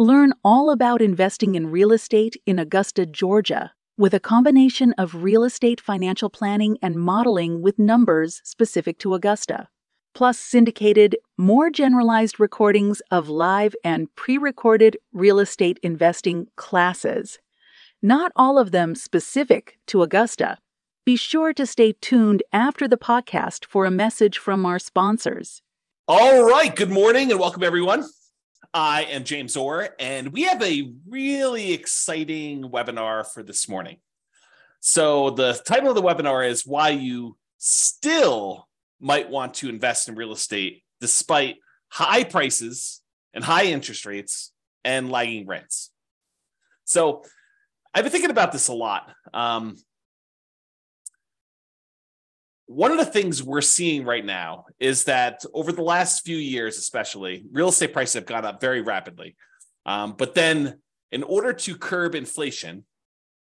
Learn all about investing in real estate in Augusta, Georgia, with a combination of real estate financial planning and modeling with numbers specific to Augusta, plus syndicated, more generalized recordings of live and pre recorded real estate investing classes. Not all of them specific to Augusta. Be sure to stay tuned after the podcast for a message from our sponsors. All right. Good morning and welcome, everyone. I am James Orr, and we have a really exciting webinar for this morning. So, the title of the webinar is Why You Still Might Want to Invest in Real Estate Despite High Prices and High Interest Rates and Lagging Rents. So, I've been thinking about this a lot. Um, one of the things we're seeing right now is that over the last few years, especially, real estate prices have gone up very rapidly. Um, but then, in order to curb inflation,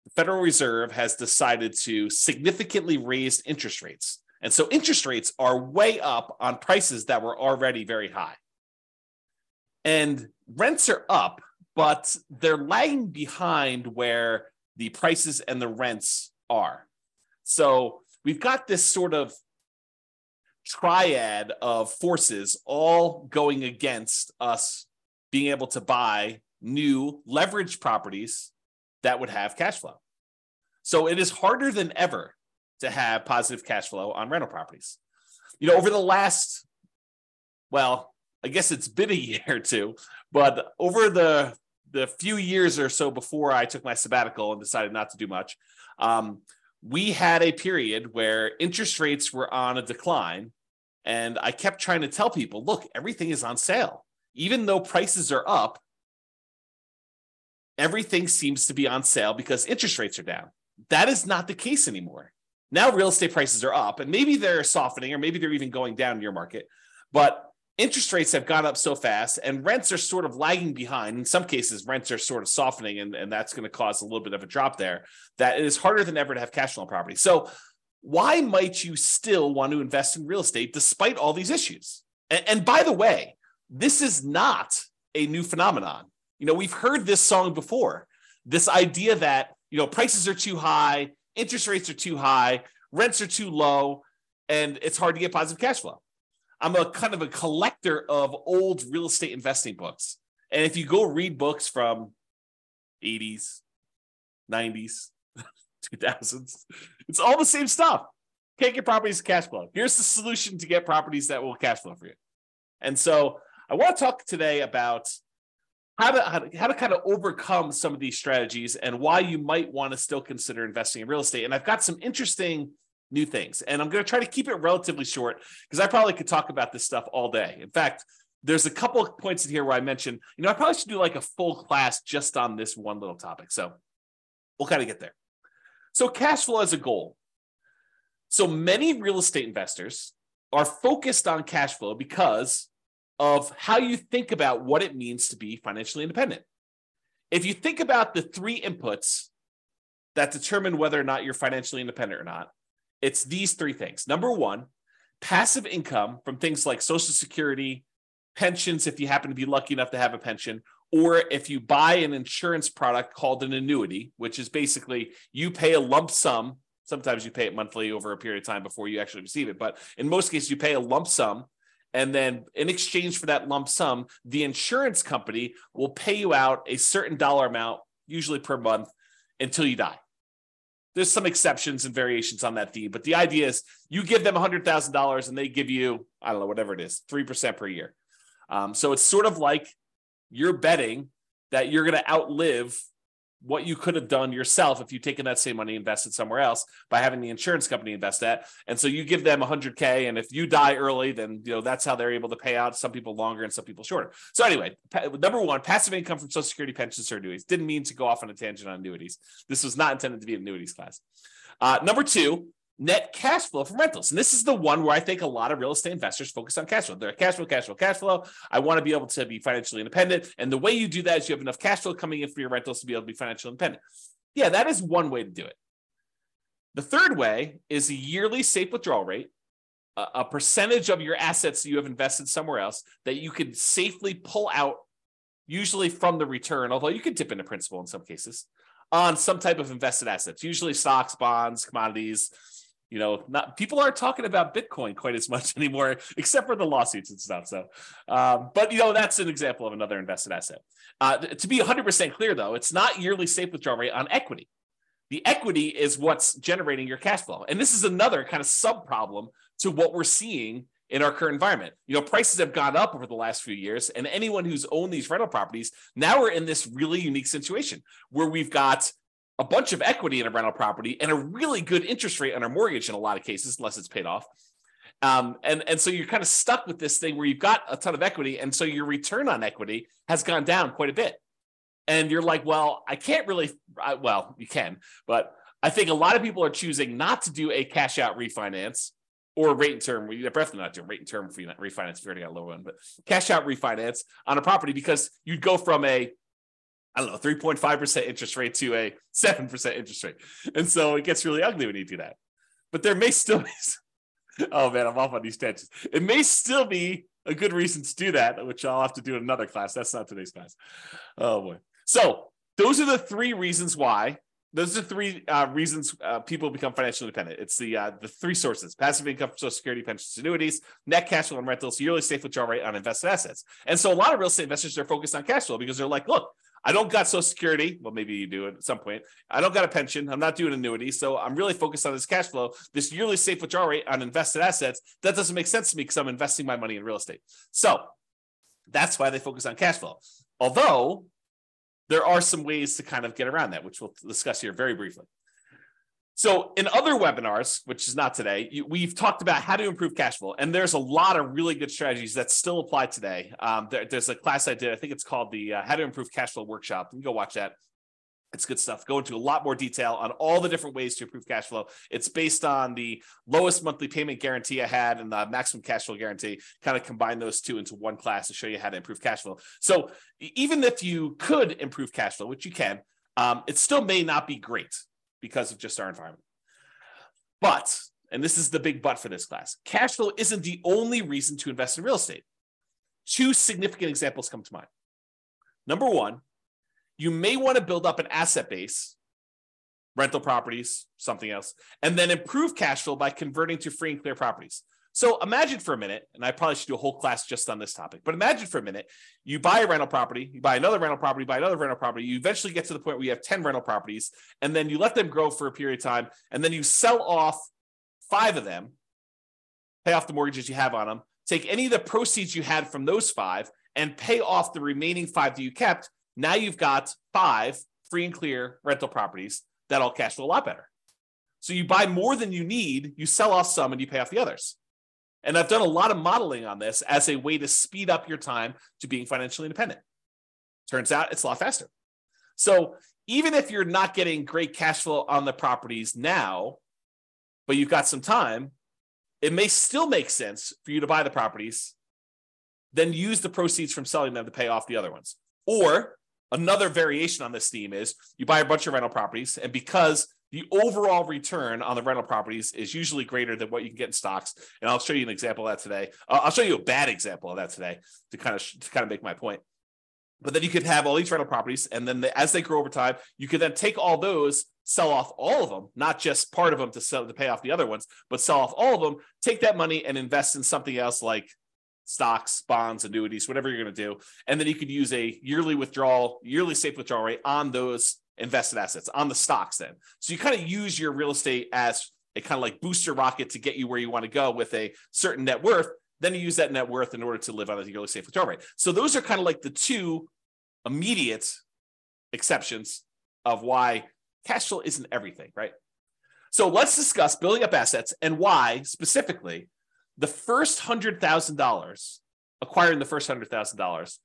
the Federal Reserve has decided to significantly raise interest rates. And so, interest rates are way up on prices that were already very high. And rents are up, but they're lagging behind where the prices and the rents are. So, we've got this sort of triad of forces all going against us being able to buy new leveraged properties that would have cash flow. So it is harder than ever to have positive cash flow on rental properties. You know, over the last, well, I guess it's been a year or two, but over the the few years or so before I took my sabbatical and decided not to do much, um, we had a period where interest rates were on a decline. And I kept trying to tell people look, everything is on sale. Even though prices are up, everything seems to be on sale because interest rates are down. That is not the case anymore. Now real estate prices are up, and maybe they're softening, or maybe they're even going down in your market. But interest rates have gone up so fast and rents are sort of lagging behind. In some cases, rents are sort of softening, and, and that's going to cause a little bit of a drop there. That it is harder than ever to have cash flow on property. So, why might you still want to invest in real estate despite all these issues? And, and by the way, this is not a new phenomenon. You know, we've heard this song before. This idea that you know prices are too high, interest rates are too high, rents are too low, and it's hard to get positive cash flow. I'm a kind of a collector of old real estate investing books. And if you go read books from 80s, 90s, 2000s, it's all the same stuff. Can't get properties cash flow. Here's the solution to get properties that will cash flow for you. And so I want to talk today about how to, how to, how to kind of overcome some of these strategies and why you might want to still consider investing in real estate. And I've got some interesting new things. And I'm going to try to keep it relatively short because I probably could talk about this stuff all day. In fact, there's a couple of points in here where I mentioned, you know, I probably should do like a full class just on this one little topic. So we'll kind of get there. So, cash flow as a goal. So many real estate investors are focused on cash flow because of how you think about what it means to be financially independent. If you think about the three inputs that determine whether or not you're financially independent or not, it's these three things. Number one, passive income from things like Social Security, pensions, if you happen to be lucky enough to have a pension, or if you buy an insurance product called an annuity, which is basically you pay a lump sum. Sometimes you pay it monthly over a period of time before you actually receive it. But in most cases, you pay a lump sum. And then in exchange for that lump sum, the insurance company will pay you out a certain dollar amount, usually per month, until you die there's some exceptions and variations on that theme, but the idea is you give them $100,000 and they give you, I don't know, whatever it is, 3% per year. Um, so it's sort of like you're betting that you're going to outlive what you could have done yourself if you'd taken that same money invested somewhere else by having the insurance company invest that. And so you give them 100K, and if you die early, then you know that's how they're able to pay out. Some people longer and some people shorter. So anyway, number one, passive income from Social Security pensions or annuities. Didn't mean to go off on a tangent on annuities. This was not intended to be an annuities class. Uh, number two, net cash flow from rentals. And this is the one where I think a lot of real estate investors focus on cash flow. They're cash flow, cash flow, cash flow. I want to be able to be financially independent. And the way you do that is you have enough cash flow coming in for your rentals to be able to be financially independent. Yeah, that is one way to do it. The third way is a yearly safe withdrawal rate, a, a percentage of your assets that you have invested somewhere else that you can safely pull out, usually from the return, although you can dip into principal in some cases, on some type of invested assets, usually stocks, bonds, commodities, you know, not people aren't talking about Bitcoin quite as much anymore, except for the lawsuits and stuff. So, um, but you know, that's an example of another invested asset. Uh, to be 100% clear, though, it's not yearly safe withdrawal rate on equity. The equity is what's generating your cash flow, and this is another kind of sub problem to what we're seeing in our current environment. You know, prices have gone up over the last few years, and anyone who's owned these rental properties now we're in this really unique situation where we've got a bunch of equity in a rental property and a really good interest rate on our mortgage in a lot of cases, unless it's paid off. Um, and, and so you're kind of stuck with this thing where you've got a ton of equity. And so your return on equity has gone down quite a bit. And you're like, well, I can't really, I, well, you can, but I think a lot of people are choosing not to do a cash out refinance or rate and term. You're definitely not doing rate and term refinance if you already got a low one, but cash out refinance on a property because you'd go from a I don't know, 3.5% interest rate to a 7% interest rate. And so it gets really ugly when you do that. But there may still be, oh man, I'm off on these tangents. It may still be a good reason to do that, which I'll have to do in another class. That's not today's class. Oh boy. So those are the three reasons why. Those are three uh, reasons uh, people become financially independent. It's the uh, the three sources: passive income, Social Security, pensions, annuities, net cash flow on rentals, yearly safe withdrawal rate on invested assets. And so, a lot of real estate investors are focused on cash flow because they're like, "Look, I don't got Social Security. Well, maybe you do at some point. I don't got a pension. I'm not doing annuity. So I'm really focused on this cash flow, this yearly safe withdrawal rate on invested assets. That doesn't make sense to me because I'm investing my money in real estate. So that's why they focus on cash flow. Although there are some ways to kind of get around that, which we'll discuss here very briefly. So, in other webinars, which is not today, we've talked about how to improve cash flow, and there's a lot of really good strategies that still apply today. Um, there, there's a class I did, I think it's called the uh, How to Improve Cash Flow Workshop. You can go watch that. It's good stuff. Go into a lot more detail on all the different ways to improve cash flow. It's based on the lowest monthly payment guarantee I had and the maximum cash flow guarantee. Kind of combine those two into one class to show you how to improve cash flow. So even if you could improve cash flow, which you can, um, it still may not be great because of just our environment. But, and this is the big but for this class, cash flow isn't the only reason to invest in real estate. Two significant examples come to mind. Number one, you may want to build up an asset base, rental properties, something else, and then improve cash flow by converting to free and clear properties. So imagine for a minute, and I probably should do a whole class just on this topic, but imagine for a minute, you buy a rental property, you buy another rental property, buy another rental property, you eventually get to the point where you have 10 rental properties, and then you let them grow for a period of time, and then you sell off five of them, pay off the mortgages you have on them, take any of the proceeds you had from those five, and pay off the remaining five that you kept. Now you've got five free and clear rental properties that all cash flow a lot better. So you buy more than you need, you sell off some, and you pay off the others. And I've done a lot of modeling on this as a way to speed up your time to being financially independent. Turns out it's a lot faster. So even if you're not getting great cash flow on the properties now, but you've got some time, it may still make sense for you to buy the properties, then use the proceeds from selling them to pay off the other ones. Or another variation on this theme is you buy a bunch of rental properties, and because the overall return on the rental properties is usually greater than what you can get in stocks. And I'll show you an example of that today. Uh, I'll show you a bad example of that today to kind of to kind of make my point. But then you could have all these rental properties, and then the, as they grow over time, you could then take all those, sell off all of them, not just part of them to sell to pay off the other ones, but sell off all of them. Take that money and invest in something else like stocks, bonds, annuities, whatever you're going to do, and then you could use a yearly withdrawal, yearly safe withdrawal rate on those invested assets on the stocks then. So you kind of use your real estate as a kind of like booster rocket to get you where you want to go with a certain net worth. Then you use that net worth in order to live on a yearly safe withdrawal rate. So those are kind of like the two immediate exceptions of why cash flow isn't everything, right? So let's discuss building up assets and why specifically the first hundred thousand dollars, acquiring the first hundred thousand dollars,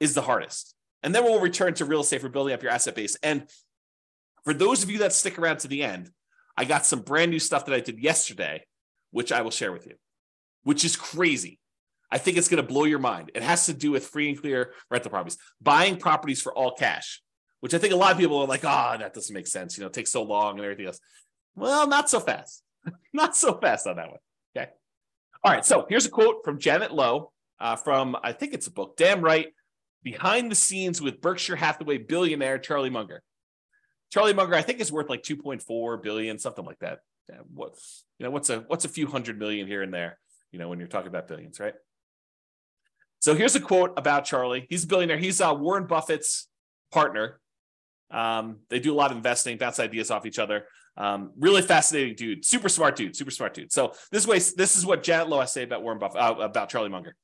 is the hardest. And then we'll return to real estate for building up your asset base. And for those of you that stick around to the end, I got some brand new stuff that I did yesterday, which I will share with you, which is crazy. I think it's going to blow your mind. It has to do with free and clear rental properties, buying properties for all cash, which I think a lot of people are like, oh, that doesn't make sense. You know, it takes so long and everything else. Well, not so fast. not so fast on that one. Okay. All right. So here's a quote from Janet Lowe uh, from, I think it's a book, Damn Right, Behind the Scenes with Berkshire Hathaway billionaire Charlie Munger. Charlie Munger, I think, is worth like 2.4 billion, something like that. What you know, what's a what's a few hundred million here and there, you know, when you're talking about billions, right? So here's a quote about Charlie. He's a billionaire. He's uh, Warren Buffett's partner. Um, they do a lot of investing, bounce ideas off each other. Um, really fascinating dude, super smart dude, super smart dude. So this way, this is what Janet to say about Warren Buffett, uh, about Charlie Munger.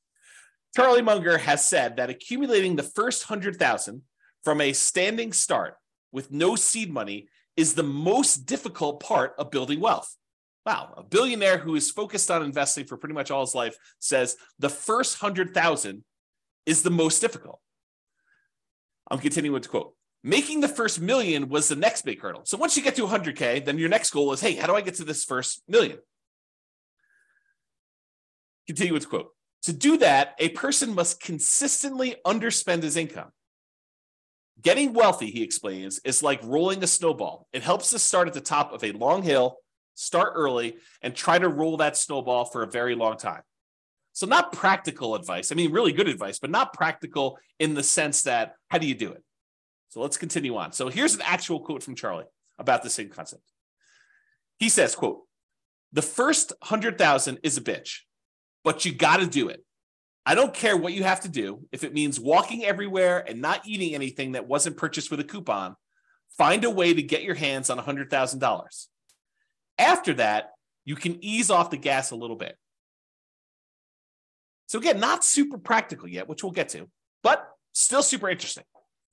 Charlie Munger has said that accumulating the first hundred thousand from a standing start with no seed money is the most difficult part of building wealth. Wow, a billionaire who is focused on investing for pretty much all his life says the first hundred thousand is the most difficult. I'm continuing with the quote. Making the first million was the next big hurdle. So once you get to 100K, then your next goal is hey, how do I get to this first million? Continue with the quote. To do that, a person must consistently underspend his income. Getting wealthy, he explains, is like rolling a snowball. It helps us start at the top of a long hill, start early, and try to roll that snowball for a very long time. So, not practical advice. I mean, really good advice, but not practical in the sense that how do you do it? So, let's continue on. So, here's an actual quote from Charlie about the same concept. He says, quote, the first 100,000 is a bitch, but you got to do it. I don't care what you have to do. If it means walking everywhere and not eating anything that wasn't purchased with a coupon, find a way to get your hands on $100,000. After that, you can ease off the gas a little bit. So, again, not super practical yet, which we'll get to, but still super interesting.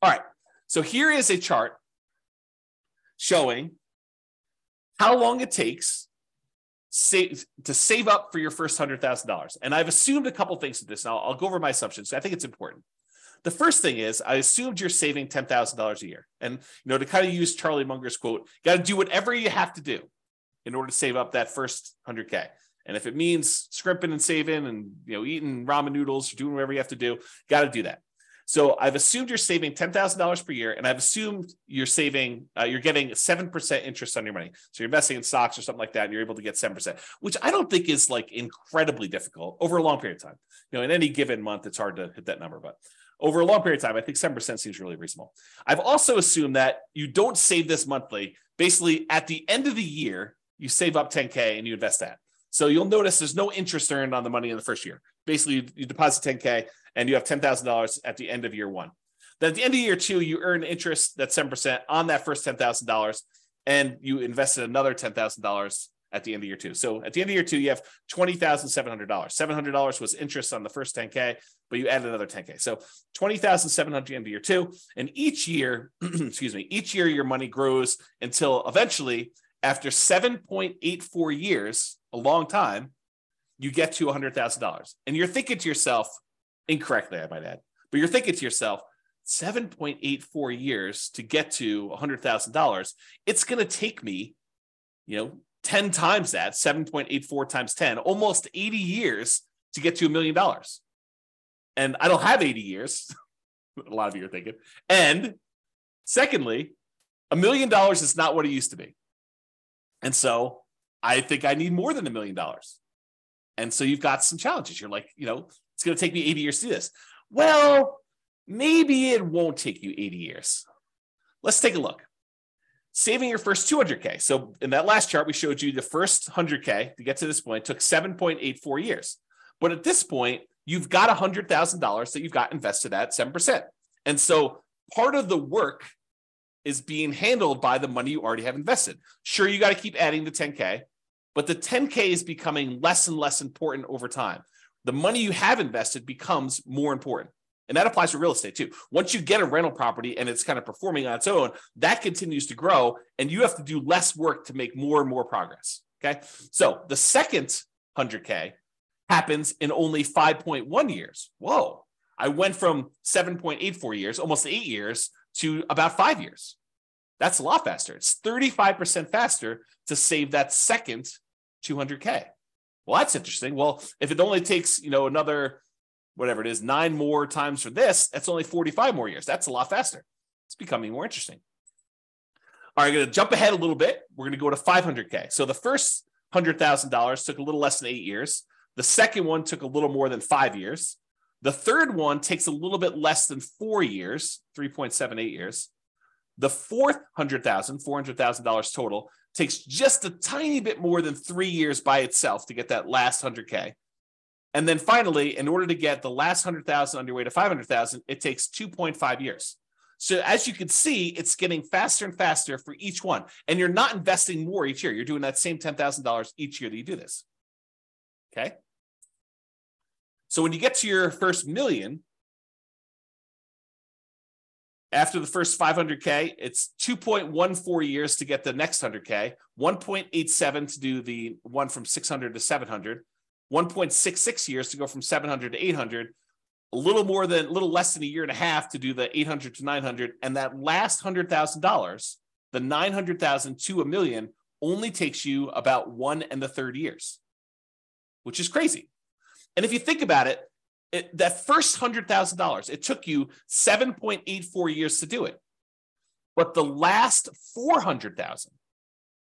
All right. So, here is a chart showing how long it takes save to save up for your first hundred thousand dollars. And I've assumed a couple things with this. Now I'll go over my assumptions. I think it's important. The first thing is I assumed you're saving ten thousand dollars a year, and you know to kind of use Charlie Munger's quote, you got to do whatever you have to do in order to save up that first hundred k. And if it means scrimping and saving and you know eating ramen noodles, or doing whatever you have to do, got to do that. So I've assumed you're saving ten thousand dollars per year, and I've assumed you're saving, uh, you're getting seven percent interest on your money. So you're investing in stocks or something like that, and you're able to get seven percent, which I don't think is like incredibly difficult over a long period of time. You know, in any given month, it's hard to hit that number, but over a long period of time, I think seven percent seems really reasonable. I've also assumed that you don't save this monthly. Basically, at the end of the year, you save up 10k and you invest that. So you'll notice there's no interest earned on the money in the first year. Basically, you, you deposit 10K and you have $10,000 at the end of year one. Then at the end of year two, you earn interest that's 7% on that first $10,000 and you invested another $10,000 at the end of year two. So at the end of year two, you have $20,700. $700 was interest on the first 10K, but you added another 10K. So 20,700 end of year two. And each year, excuse me, each year your money grows until eventually after 7.84 years, a long time, you get to $100,000. And you're thinking to yourself, incorrectly, I might add, but you're thinking to yourself, 7.84 years to get to $100,000. It's going to take me, you know, 10 times that, 7.84 times 10, almost 80 years to get to a million dollars. And I don't have 80 years. a lot of you are thinking. And secondly, a million dollars is not what it used to be. And so I think I need more than a million dollars. And so you've got some challenges. You're like, you know, it's going to take me 80 years to do this. Well, maybe it won't take you 80 years. Let's take a look. Saving your first 200K. So in that last chart, we showed you the first 100K to get to this point took 7.84 years. But at this point, you've got $100,000 that you've got invested at 7%. And so part of the work is being handled by the money you already have invested. Sure, you got to keep adding the 10K, but the 10K is becoming less and less important over time. The money you have invested becomes more important. And that applies for real estate too. Once you get a rental property and it's kind of performing on its own, that continues to grow and you have to do less work to make more and more progress. Okay. So the second 100K happens in only 5.1 years. Whoa. I went from 7.84 years, almost eight years, to about five years. That's a lot faster. It's 35% faster to save that second 200K. Well, that's interesting. Well, if it only takes, you know, another whatever it is, nine more times for this, that's only 45 more years. That's a lot faster. It's becoming more interesting. All right, I'm going to jump ahead a little bit. We're going to go to 500K. So the first $100,000 took a little less than eight years. The second one took a little more than five years. The third one takes a little bit less than four years, 3.78 years. The fourth $100,000, $400,000 total, takes just a tiny bit more than three years by itself to get that last 100K. And then finally, in order to get the last 100,000 on your way to 500,000, it takes 2.5 years. So as you can see, it's getting faster and faster for each one. And you're not investing more each year. You're doing that same $10,000 each year that you do this. Okay. So when you get to your first million, after the first 500K, it's 2.14 years to get the next 100K, 1.87 to do the one from 600 to 700, 1.66 years to go from 700 to 800, a little more than, a little less than a year and a half to do the 800 to 900. And that last $100,000, the 900,000 to a million, only takes you about one and the third years, which is crazy. And if you think about it, it, that first hundred thousand dollars, it took you 7.84 years to do it. But the last 400,000,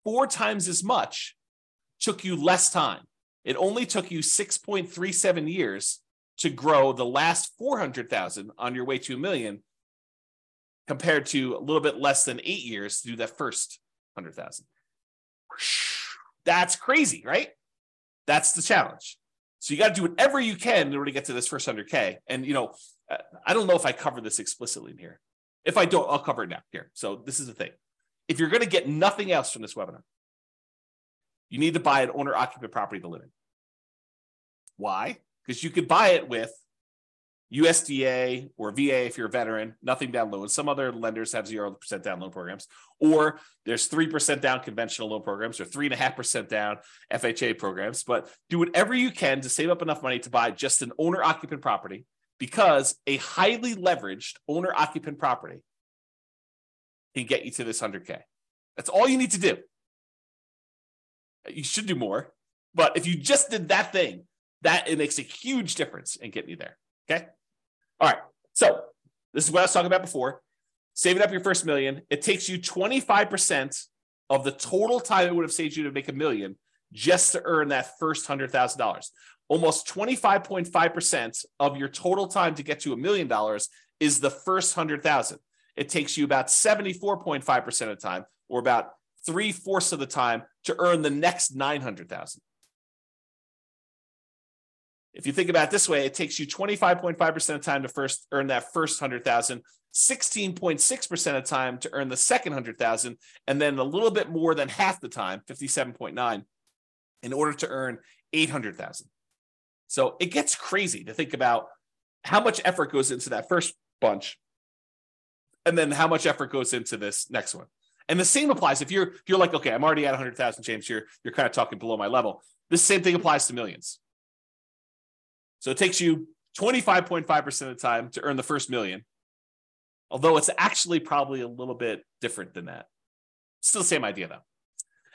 four times as much, took you less time. It only took you 6.37 years to grow the last 400,000 on your way to a million compared to a little bit less than eight years to do that first 100,000. That's crazy, right? That's the challenge. So you got to do whatever you can in order to get to this first 100K. And, you know, I don't know if I cover this explicitly in here. If I don't, I'll cover it now here. So this is the thing. If you're going to get nothing else from this webinar, you need to buy an owner occupant property to live in. Why? Because you could buy it with USDA or VA if you're a veteran, nothing down loan. Some other lenders have 0% down loan programs, or there's 3% down conventional loan programs or 3.5% down FHA programs. But do whatever you can to save up enough money to buy just an owner occupant property because a highly leveraged owner occupant property can get you to this 100K. That's all you need to do. You should do more. But if you just did that thing, that it makes a huge difference in getting you there. Okay. All right. So this is what I was talking about before. Saving up your first million, it takes you 25% of the total time it would have saved you to make a million just to earn that first $100,000. Almost 25.5% of your total time to get to a million dollars is the first 100,000. It takes you about 74.5% of the time, or about three fourths of the time, to earn the next 900,000. If you think about it this way, it takes you 25.5% of time to first earn that first 100,000, 16.6% of time to earn the second 100,000, and then a little bit more than half the time, 57.9, in order to earn 800,000. So it gets crazy to think about how much effort goes into that first bunch and then how much effort goes into this next one. And the same applies if you're if you're like, okay, I'm already at 100,000, James, you're you're kind of talking below my level. The same thing applies to millions. So it takes you 25.5% of the time to earn the first million, although it's actually probably a little bit different than that. Still the same idea though.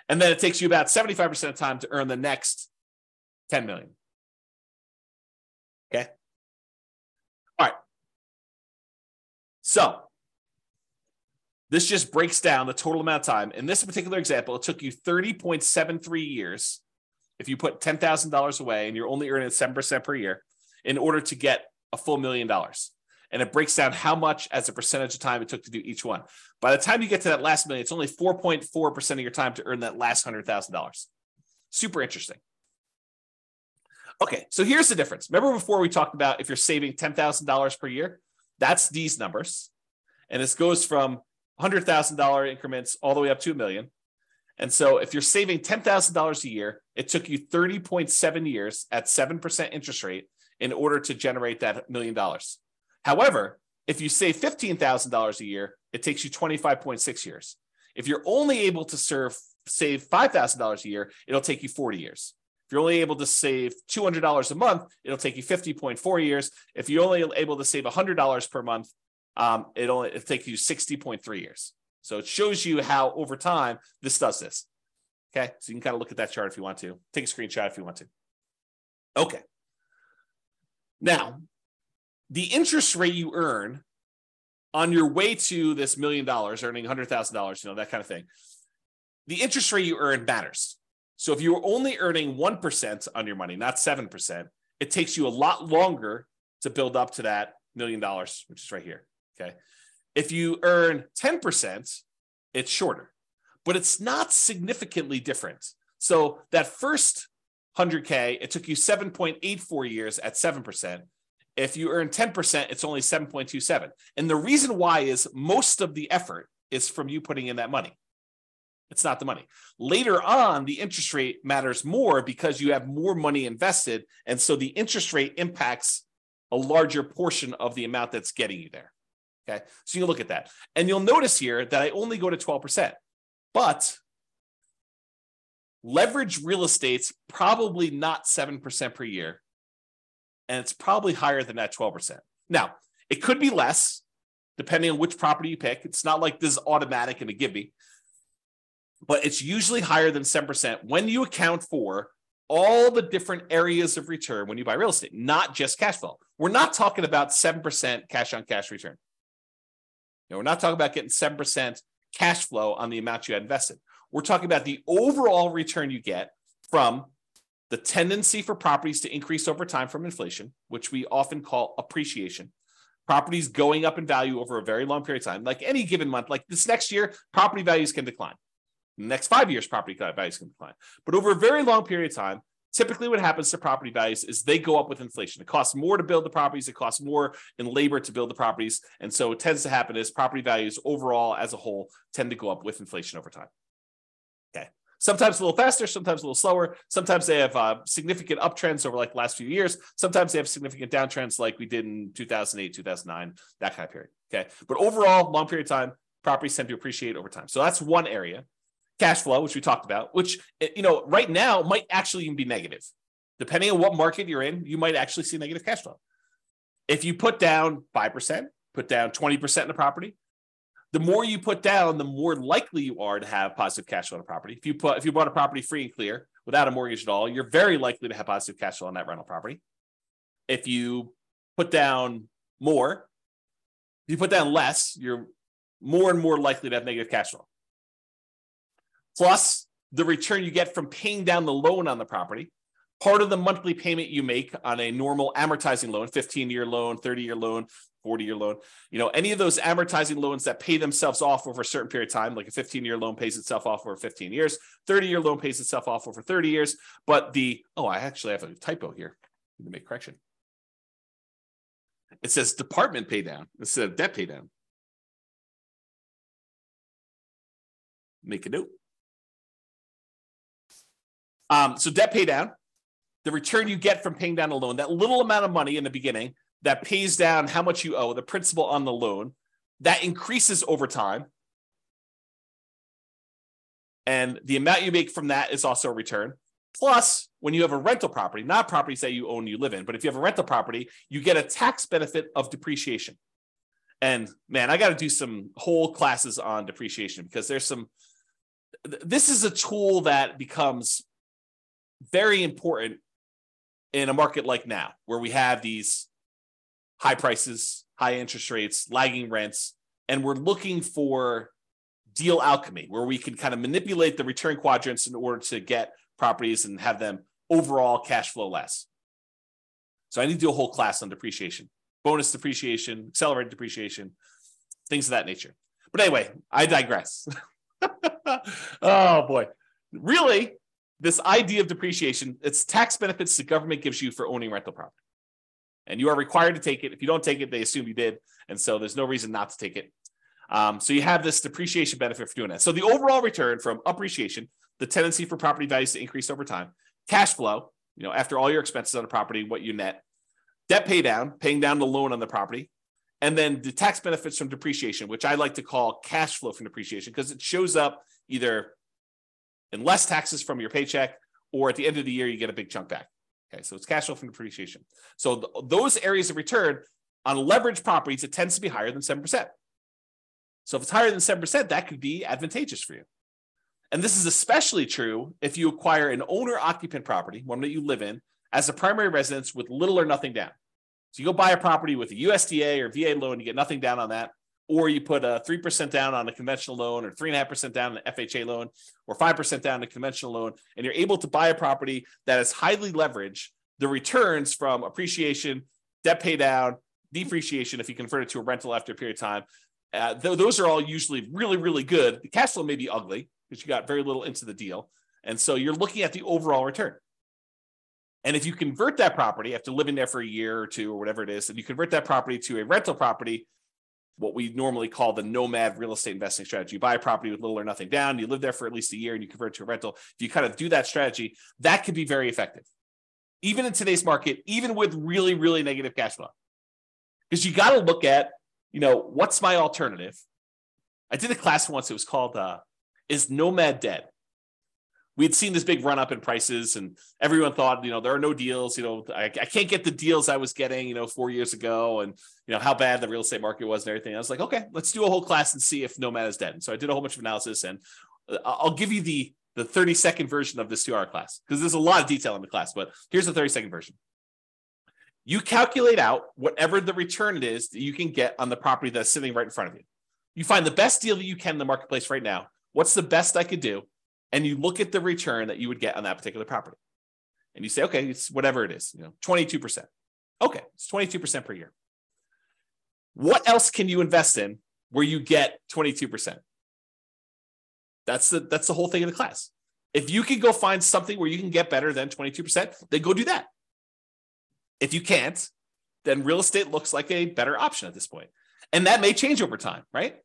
And then it takes you about 75% of the time to earn the next 10 million. Okay. All right. So this just breaks down the total amount of time. In this particular example, it took you 30.73 years if you put $10,000 away and you're only earning 7% per year in order to get a full million dollars. And it breaks down how much as a percentage of time it took to do each one. By the time you get to that last million, it's only 4.4% of your time to earn that last $100,000. Super interesting. Okay, so here's the difference. Remember before we talked about if you're saving $10,000 per year? That's these numbers. And this goes from $100,000 increments all the way up to a million. And so if you're saving $10,000 a year, it took you 30.7 years at 7% interest rate in order to generate that million dollars. However, if you save $15,000 a year, it takes you 25.6 years. If you're only able to serve save $5,000 a year, it'll take you 40 years. If you're only able to save $200 a month, it'll take you 50.4 years. If you're only able to save $100 per month, um, it'll, it'll take you 60.3 years. So it shows you how over time this does this. Okay. So you can kind of look at that chart if you want to. Take a screenshot if you want to. Okay. Now, the interest rate you earn on your way to this million dollars, earning $100,000, you know, that kind of thing, the interest rate you earn matters. So if you're only earning 1% on your money, not 7%, it takes you a lot longer to build up to that million dollars, which is right here. Okay. If you earn 10%, it's shorter, but it's not significantly different. So that first 100K, it took you 7.84 years at 7%. If you earn 10%, it's only 7.27. And the reason why is most of the effort is from you putting in that money. It's not the money. Later on, the interest rate matters more because you have more money invested. And so the interest rate impacts a larger portion of the amount that's getting you there. Okay. So you look at that. And you'll notice here that I only go to 12%. But leverage real estate's probably not 7% per year and it's probably higher than that 12%. Now, it could be less depending on which property you pick. It's not like this is automatic and a give me, but it's usually higher than 7% when you account for all the different areas of return when you buy real estate, not just cash flow. We're not talking about 7% cash on cash return. We're not talking about getting 7% cash flow on the amount you had invested. We're talking about the overall return you get from the tendency for properties to increase over time from inflation, which we often call appreciation. Properties going up in value over a very long period of time, like any given month, like this next year, property values can decline. The next five years, property values can decline. But over a very long period of time, typically what happens to property values is they go up with inflation. It costs more to build the properties, it costs more in labor to build the properties. And so what tends to happen is property values overall as a whole tend to go up with inflation over time. Okay. Sometimes a little faster, sometimes a little slower. Sometimes they have uh, significant uptrends over like the last few years. Sometimes they have significant downtrends like we did in 2008, 2009, that kind of period. Okay. But overall, long period of time, properties tend to appreciate over time. So that's one area. Cash flow, which we talked about, which, eh, you know, right now might actually even be negative. Depending on what market you're in, you might actually see negative cash flow. If you put down 5%, put down 20% in a property, the more you put down, the more likely you are to have positive cash flow on a property. If you put if you bought a property free and clear without a mortgage at all, you're very likely to have positive cash flow on that rental property. If you put down more, if you put down less, you're more and more likely to have negative cash flow. Plus, the return you get from paying down the loan on the property. Part of the monthly payment you make on a normal amortizing loan 15 year loan 30 year loan 40 year loan you know any of those amortizing loans that pay themselves off over a certain period of time like a 15 year loan pays itself off over 15 years 30 year loan pays itself off over 30 years but the oh i actually have a typo here. Let me make correction. It says department pay down instead of debt pay down. Make a note um, so debt pay down the return you get from paying down a loan, that little amount of money in the beginning that pays down how much you owe, the principal on the loan, that increases over time. And the amount you make from that is also a return. Plus, when you have a rental property, not properties that you own, you live in, but if you have a rental property, you get a tax benefit of depreciation. And man, I got to do some whole classes on depreciation because there's some. This is a tool that becomes very important in a market like now, where we have these high prices, high interest rates, lagging rents, and we're looking for deal alchemy, where we can kind of manipulate the return quadrants in order to get properties and have them overall cash flow less. So I need to do a whole class on depreciation, bonus depreciation, accelerated depreciation, things of that nature. But anyway, I digress. oh boy. Really, this idea of depreciation, it's tax benefits the government gives you for owning rental property. And you are required to take it. If you don't take it, they assume you did. And so there's no reason not to take it. Um, so you have this depreciation benefit for doing that. So the overall return from appreciation, the tendency for property values to increase over time, cash flow, you know, after all your expenses on a property, what you net, debt pay down, paying down the loan on the property, and then the tax benefits from depreciation, which I like to call cash flow from depreciation because it shows up either in less taxes from your paycheck or at the end of the year, you get a big chunk back. Okay, so it's cash flow from depreciation. So th- those areas of return on leveraged properties, it tends to be higher than 7%. So if it's higher than 7%, that could be advantageous for you. And this is especially true if you acquire an owner occupant property, one that you live in, as a primary residence with little or nothing down. So you go buy a property with a USDA or VA loan, you get nothing down on that. Or you put a 3% down on a conventional loan or 3.5% down on an FHA loan or 5% down on a conventional loan, and you're able to buy a property that is highly leveraged. The returns from appreciation, debt pay down, depreciation, if you convert it to a rental after a period of time, uh, th- those are all usually really, really good. The cash flow may be ugly because you got very little into the deal. And so you're looking at the overall return. And if you convert that property after living there for a year or two or whatever it is, and you convert that property to a rental property, what we normally call the nomad real estate investing strategy. You buy a property with little or nothing down, you live there for at least a year and you convert to a rental. If you kind of do that strategy, that can be very effective. Even in today's market, even with really, really negative cash flow. Because you got to look at you know, what's my alternative? I did a class once. It was called uh, "Is Nomad Dead?" We had seen this big run up in prices, and everyone thought, you know, there are no deals. You know, I, I can't get the deals I was getting, you know, four years ago, and you know how bad the real estate market was and everything. I was like, okay, let's do a whole class and see if Nomad is dead. And so I did a whole bunch of analysis, and uh, I'll give you the the 30 second version of this two hour class because there's a lot of detail in the class, but here's the 30 second version you calculate out whatever the return it is that you can get on the property that's sitting right in front of you. You find the best deal that you can in the marketplace right now. What's the best I could do? And you look at the return that you would get on that particular property. And you say, okay, it's whatever it is, you know, 22%. Okay, it's 22% per year. What else can you invest in where you get 22%? That's the that's the whole thing of the class. If you can go find something where you can get better than 22%, then go do that. If you can't, then real estate looks like a better option at this point. And that may change over time, right?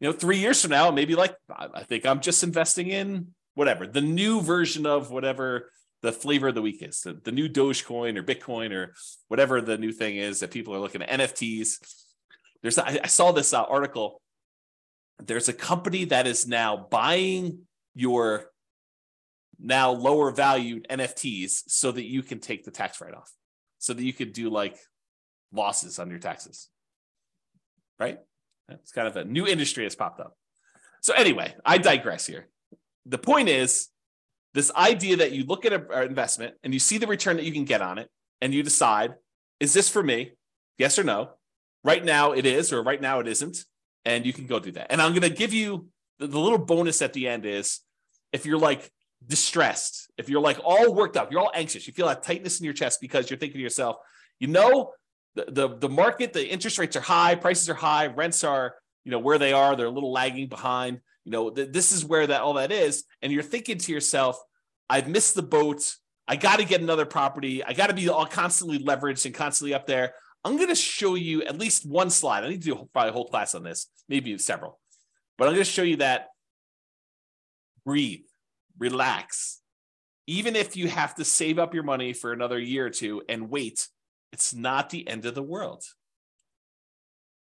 You know, three years from now, maybe like, I think I'm just investing in whatever, the new version of whatever the flavor of the week is, the, the new Dogecoin or Bitcoin or whatever the new thing is that people are looking at NFTs. There's, I, I saw this uh, article. There's a company that is now buying your now lower valued NFTs so that you can take the tax write off so that you could do like losses on your taxes. Right? It's kind of a new industry has popped up. So, anyway, I digress here. The point is this idea that you look at an investment and you see the return that you can get on it, and you decide, is this for me? Yes or no? Right now it is, or right now it isn't. And you can go do that. And I'm going to give you the, the little bonus at the end is if you're like, distressed, if you're like all worked up, you're all anxious, you feel that tightness in your chest because you're thinking to yourself, you know, the, the, the market, the interest rates are high, prices are high, rents are, you know, where they are, they're a little lagging behind. You know, th- this is where that all that is. And you're thinking to yourself, I've missed the boat. I got to get another property. I got to be all constantly leveraged and constantly up there. I'm going to show you at least one slide. I need to do probably a whole class on this, maybe several, but I'm going to show you that breathe relax. Even if you have to save up your money for another year or two and wait, it's not the end of the world.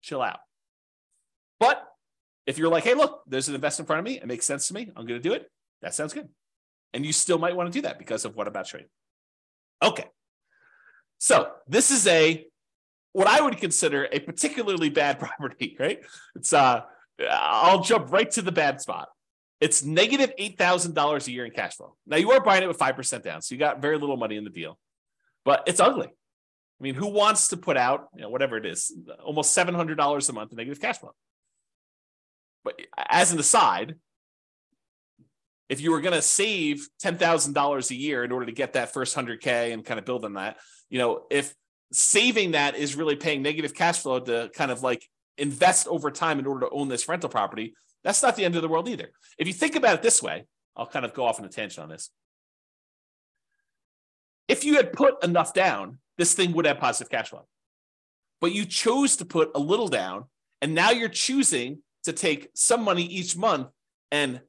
Chill out. But if you're like, hey, look, there's an investment in front of me, it makes sense to me, I'm going to do it, that sounds good. And you still might want to do that because of what about show. Okay. So this is a what I would consider a particularly bad property, right? It's uh I'll jump right to the bad spot. It's negative $8,000 a year in cash flow. Now you are buying it with 5% down. So you got very little money in the deal, but it's ugly. I mean, who wants to put out, you know, whatever it is, almost $700 a month in negative cash flow? But as an aside, if you were going to save $10,000 a year in order to get that first 100K and kind of build on that, you know, if saving that is really paying negative cash flow to kind of like invest over time in order to own this rental property, that's not the end of the world either. If you think about it this way, I'll kind of go off on a tangent on this. If you had put enough down, this thing would have positive cash flow. But you chose to put a little down, and now you're choosing to take some money each month and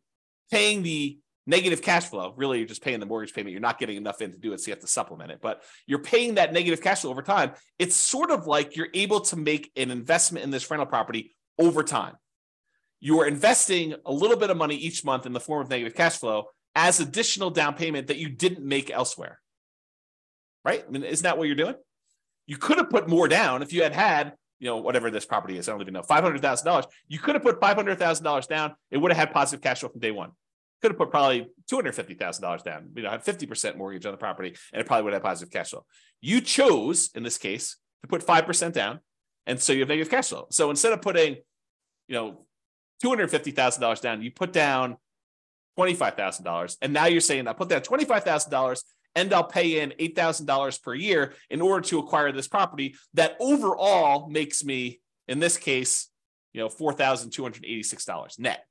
paying the negative cash flow. Really, you're just paying the mortgage payment. You're not getting enough in to do it, so you have to supplement it. But you're paying that negative cash flow over time. It's sort of like you're able to make an investment in this rental property over time. You are investing a little bit of money each month in the form of negative cash flow as additional down payment that you didn't make elsewhere. Right? I mean, isn't that what you're doing? You could have put more down if you had had, you know, whatever this property is. I don't even know, five hundred thousand dollars. You could have put five hundred thousand dollars down. It would have had positive cash flow from day one. Could have put probably two hundred fifty thousand dollars down. You know, have fifty percent mortgage on the property, and it probably would have positive cash flow. You chose in this case to put five percent down, and so you have negative cash flow. So instead of putting, you know, two hundred fifty thousand dollars down, you put down twenty-five thousand dollars, and now you're saying I put down twenty-five thousand dollars, and I'll pay in eight thousand dollars per year in order to acquire this property. That overall makes me, in this case, you know, four thousand two hundred eighty-six dollars net.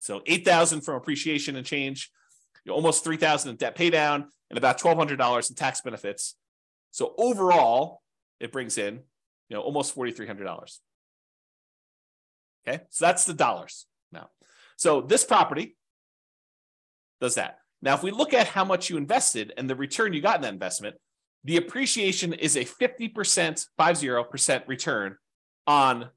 So eight thousand from appreciation and change, almost three thousand in debt pay down, and about twelve hundred dollars in tax benefits. So overall, it brings in, you know, almost forty-three hundred dollars. Okay, so that's the dollars now. So this property does that. Now, if we look at how much you invested and the return you got in that investment, the appreciation is a 50%, 50% return on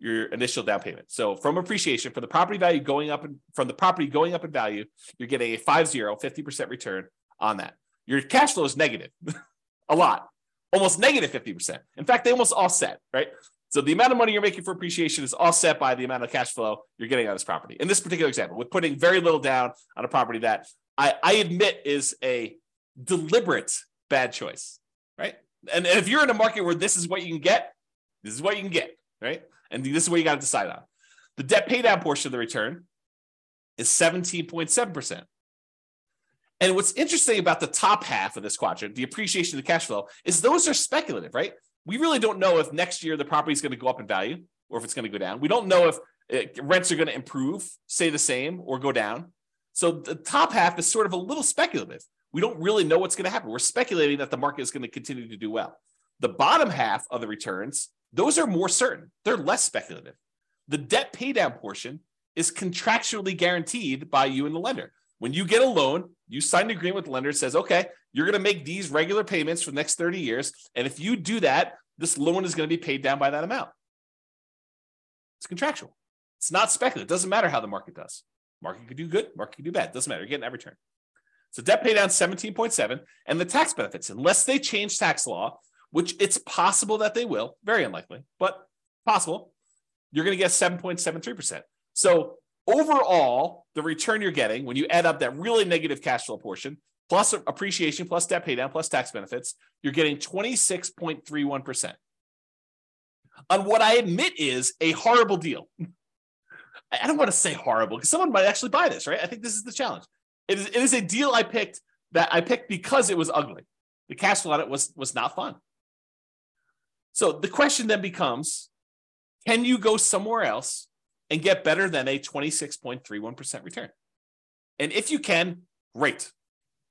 your initial down payment. So from appreciation, for the property value going up and from the property going up in value, you're getting a 50, 50% return on that. Your cash flow is negative a lot, almost negative 50%. In fact, they almost offset, right? So the amount of money you're making for appreciation is offset by the amount of cash flow you're getting on this property. In this particular example, with putting very little down on a property that I, I admit is a deliberate bad choice, right? And, and if you're in a market where this is what you can get, this is what you can get, right? And this is what you got to decide on. The debt paydown portion of the return is 17.7%. And what's interesting about the top half of this quadrant, the appreciation of the cash flow, is those are speculative, right? We really don't know if next year the property is going to go up in value or if it's going to go down. We don't know if it, uh, rents are going to improve, stay the same, or go down. So the top half is sort of a little speculative. We don't really know what's going to happen. We're speculating that the market is going to continue to do well. The bottom half of the returns, those are more certain. They're less speculative. The debt paydown portion is contractually guaranteed by you and the lender. When you get a loan, you sign an agreement with the lender says, okay, you're going to make these regular payments for the next 30 years. And if you do that, this loan is going to be paid down by that amount. It's contractual. It's not speculative. It doesn't matter how the market does. Market could do good, market could do bad. It doesn't matter. You're getting that return. So debt pay down 17.7 and the tax benefits, unless they change tax law, which it's possible that they will, very unlikely, but possible, you're going to get 7.73%. So overall, the return you're getting when you add up that really negative cash flow portion, plus appreciation, plus debt paydown, plus tax benefits, you're getting 26.31%. On what I admit is a horrible deal. I don't want to say horrible because someone might actually buy this, right? I think this is the challenge. It is, it is a deal I picked that I picked because it was ugly. The cash flow on it was, was not fun. So the question then becomes can you go somewhere else and get better than a 26.31% return? And if you can, great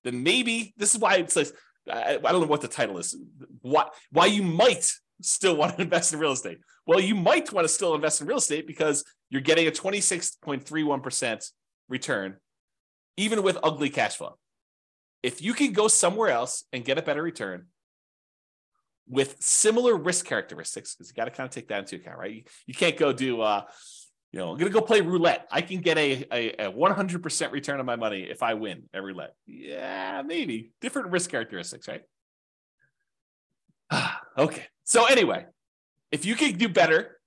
then maybe this is why it says I, I don't know what the title is. Why why you might still want to invest in real estate? Well, you might want to still invest in real estate because you're getting a 26.31% return, even with ugly cash flow. If you can go somewhere else and get a better return with similar risk characteristics, because you got to kind of take that into account, right? You, you can't go do uh, you know, I'm gonna go play roulette. I can get a, a, a 100% return on my money if I win at roulette. Yeah, maybe different risk characteristics, right? okay. So anyway, if you can do better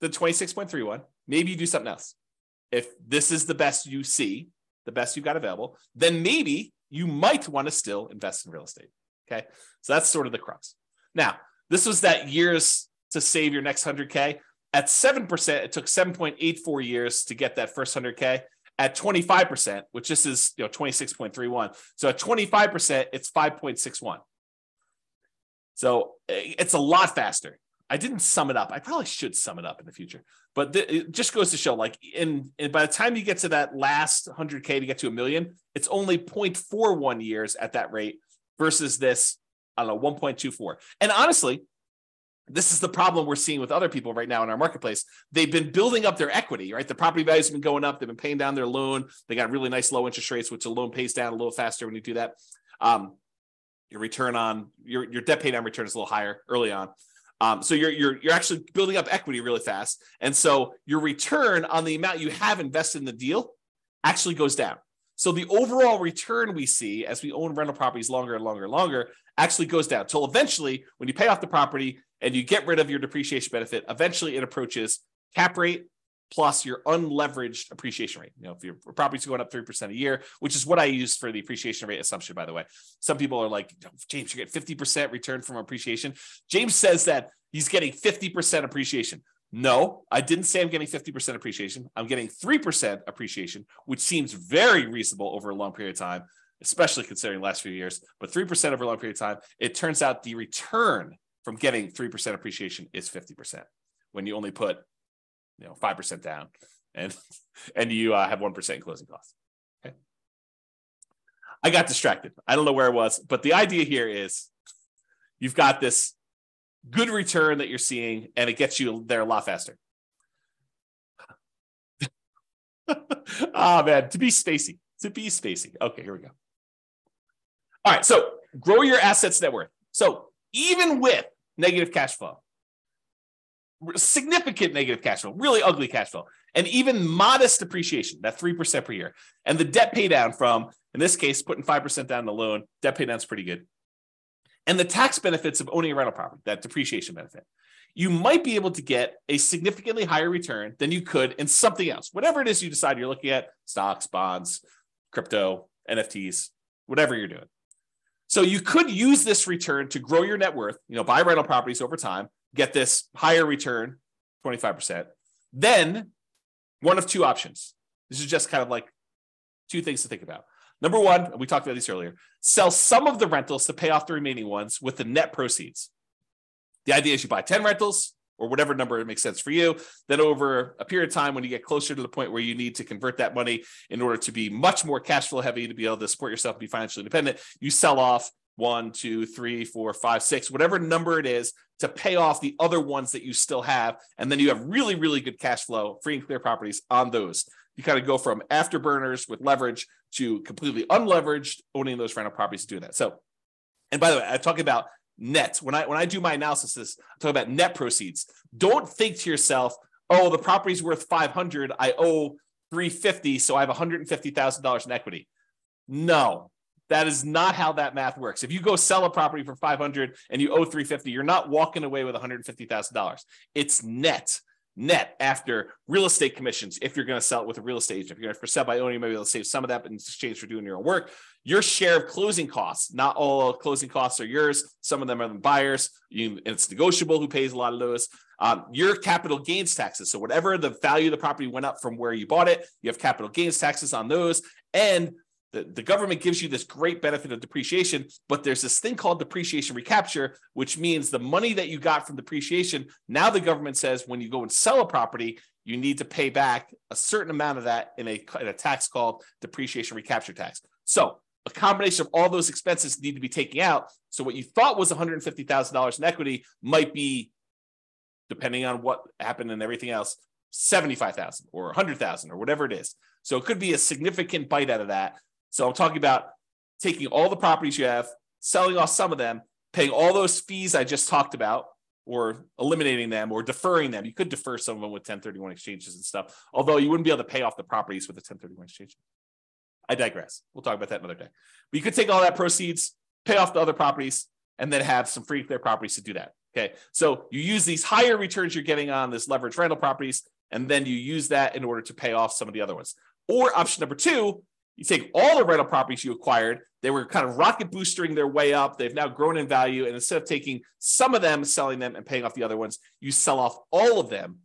than 26.31, maybe you do something else. If this is the best you see, the best you've got available, then maybe you might want to still invest in real estate. Okay. So that's sort of the crux. Now, this was that years to save your next 100K. At 7%, it took 7.84 years to get that first 100K. At 25%, which this is you know 26.31. So at 25%, it's 5.61. So eh, it's a lot faster. I didn't sum it up. I probably should sum it up in the future, but th- it just goes to show like in, in by the time you get to that last 100K to get to a million, it's only 0.41 years at that rate versus this, I don't know, 1.24. And honestly, this is the problem we're seeing with other people right now in our marketplace. They've been building up their equity, right? The property values have been going up. They've been paying down their loan. They got really nice low interest rates, which the loan pays down a little faster when you do that. Um, your return on your, your debt pay down return is a little higher early on. Um, so you're you're you're actually building up equity really fast, and so your return on the amount you have invested in the deal actually goes down. So the overall return we see as we own rental properties longer and longer and longer actually goes down until eventually, when you pay off the property and you get rid of your depreciation benefit, eventually it approaches cap rate plus your unleveraged appreciation rate. You know, if your property's going up 3% a year, which is what I use for the appreciation rate assumption, by the way. Some people are like, oh, James, you get 50% return from appreciation. James says that he's getting 50% appreciation. No, I didn't say I'm getting 50% appreciation. I'm getting 3% appreciation, which seems very reasonable over a long period of time, especially considering the last few years. But 3% over a long period of time, it turns out the return from getting 3% appreciation is 50% when you only put you know 5% down and and you uh, have 1% in closing costs. Okay. I got distracted. I don't know where it was, but the idea here is you've got this good return that you're seeing, and it gets you there a lot faster. Ah, oh, man, to be spacey, to be spacey. Okay, here we go. All right, so grow your assets net worth. So even with negative cash flow, significant negative cash flow, really ugly cash flow, and even modest depreciation, that 3% per year, and the debt pay down from, in this case, putting 5% down the loan, debt pay is pretty good and the tax benefits of owning a rental property, that depreciation benefit, you might be able to get a significantly higher return than you could in something else. Whatever it is you decide you're looking at stocks, bonds, crypto, NFTs, whatever you're doing. So you could use this return to grow your net worth, you know, buy rental properties over time, get this higher return, 25%. Then one of two options. This is just kind of like two things to think about. Number one, we talked about these earlier, sell some of the rentals to pay off the remaining ones with the net proceeds. The idea is you buy 10 rentals or whatever number it makes sense for you. Then, over a period of time, when you get closer to the point where you need to convert that money in order to be much more cash flow heavy to be able to support yourself and be financially independent, you sell off one, two, three, four, five, six, whatever number it is to pay off the other ones that you still have. And then you have really, really good cash flow, free and clear properties on those you kind of go from afterburners with leverage to completely unleveraged owning those rental properties doing that. So, and by the way, I talk about net when I when I do my analysis, talk about net proceeds. Don't think to yourself, oh, the property's worth 500, I owe 350, so I have $150,000 in equity. No, that is not how that math works. If you go sell a property for 500 and you owe 350, you're not walking away with $150,000. It's net net after real estate commissions if you're going to sell it with a real estate agent. If you're going to sell by owning, maybe they'll save some of that in exchange for doing your own work. Your share of closing costs, not all closing costs are yours. Some of them are the buyers. You, it's negotiable who pays a lot of those. Um, your capital gains taxes. So whatever the value of the property went up from where you bought it, you have capital gains taxes on those. And the, the government gives you this great benefit of depreciation, but there's this thing called depreciation recapture, which means the money that you got from depreciation, now the government says when you go and sell a property, you need to pay back a certain amount of that in a, in a tax called depreciation recapture tax. So a combination of all those expenses need to be taken out. So what you thought was $150,000 in equity might be, depending on what happened and everything else, 75,000 or 100,000 or whatever it is. So it could be a significant bite out of that. So I'm talking about taking all the properties you have, selling off some of them, paying all those fees I just talked about, or eliminating them or deferring them. You could defer some of them with 1031 exchanges and stuff, although you wouldn't be able to pay off the properties with a 1031 exchange. I digress. We'll talk about that another day. But you could take all that proceeds, pay off the other properties, and then have some free clear properties to do that. Okay. So you use these higher returns you're getting on this leverage rental properties, and then you use that in order to pay off some of the other ones. Or option number two you take all the rental properties you acquired, they were kind of rocket boosting their way up. They've now grown in value. And instead of taking some of them, selling them, and paying off the other ones, you sell off all of them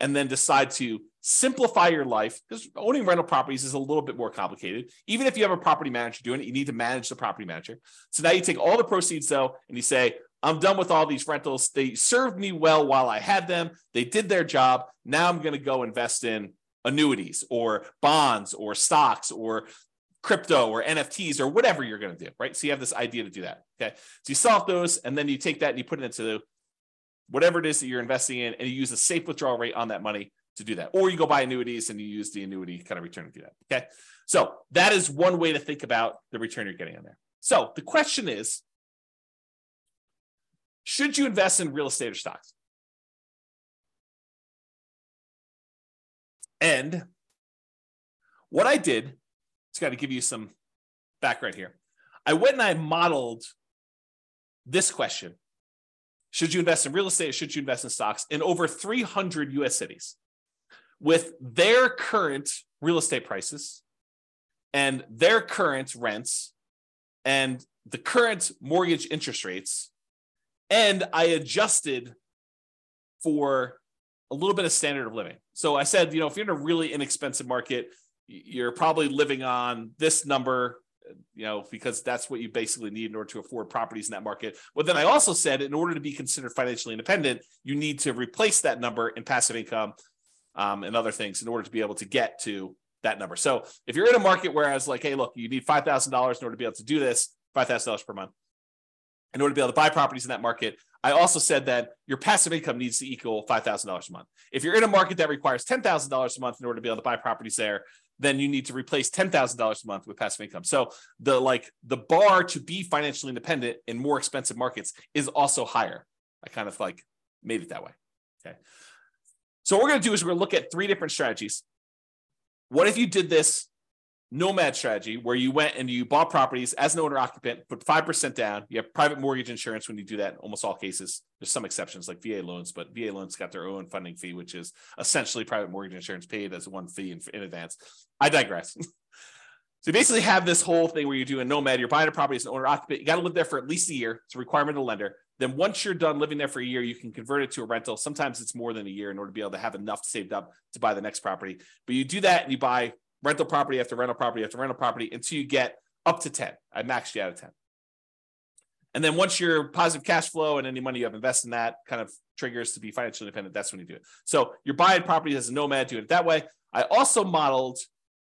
and then decide to simplify your life because owning rental properties is a little bit more complicated. Even if you have a property manager doing it, you need to manage the property manager. So now you take all the proceeds though, and you say, I'm done with all these rentals. They served me well while I had them. They did their job. Now I'm going to go invest in annuities or bonds or stocks or crypto or NFTs or whatever you're going to do, right? So you have this idea to do that. Okay. So you solve those and then you take that and you put it into whatever it is that you're investing in, and you use a safe withdrawal rate on that money to do that. Or you go buy annuities and you use the annuity kind of return to do that. Okay. So that is one way to think about the return you're getting on there. So the question is should you invest in real estate or stocks? And what I did, it's got to give you some background here. I went and I modeled this question Should you invest in real estate? Should you invest in stocks in over 300 US cities with their current real estate prices and their current rents and the current mortgage interest rates? And I adjusted for a little bit of standard of living. So I said, you know, if you're in a really inexpensive market, you're probably living on this number, you know, because that's what you basically need in order to afford properties in that market. But then I also said, in order to be considered financially independent, you need to replace that number in passive income um, and other things in order to be able to get to that number. So if you're in a market where I was like, hey, look, you need $5,000 in order to be able to do this, $5,000 per month in order to be able to buy properties in that market. I also said that your passive income needs to equal $5,000 a month. If you're in a market that requires $10,000 a month in order to be able to buy properties there, then you need to replace $10,000 a month with passive income. So the like the bar to be financially independent in more expensive markets is also higher. I kind of like made it that way. Okay. So what we're going to do is we're going to look at three different strategies. What if you did this nomad strategy where you went and you bought properties as an owner occupant, put 5% down. You have private mortgage insurance when you do that in almost all cases. There's some exceptions like VA loans, but VA loans got their own funding fee, which is essentially private mortgage insurance paid as one fee in, in advance. I digress. so you basically have this whole thing where you do a nomad, you're buying a property as an owner occupant. You got to live there for at least a year. It's a requirement of the lender. Then once you're done living there for a year, you can convert it to a rental. Sometimes it's more than a year in order to be able to have enough saved up to buy the next property. But you do that and you buy rental property after rental property after rental property until you get up to 10. I maxed you out of 10. And then once your positive cash flow and any money you have invested in that kind of triggers to be financially independent, that's when you do it. So you're buying property as a nomad, doing it that way. I also modeled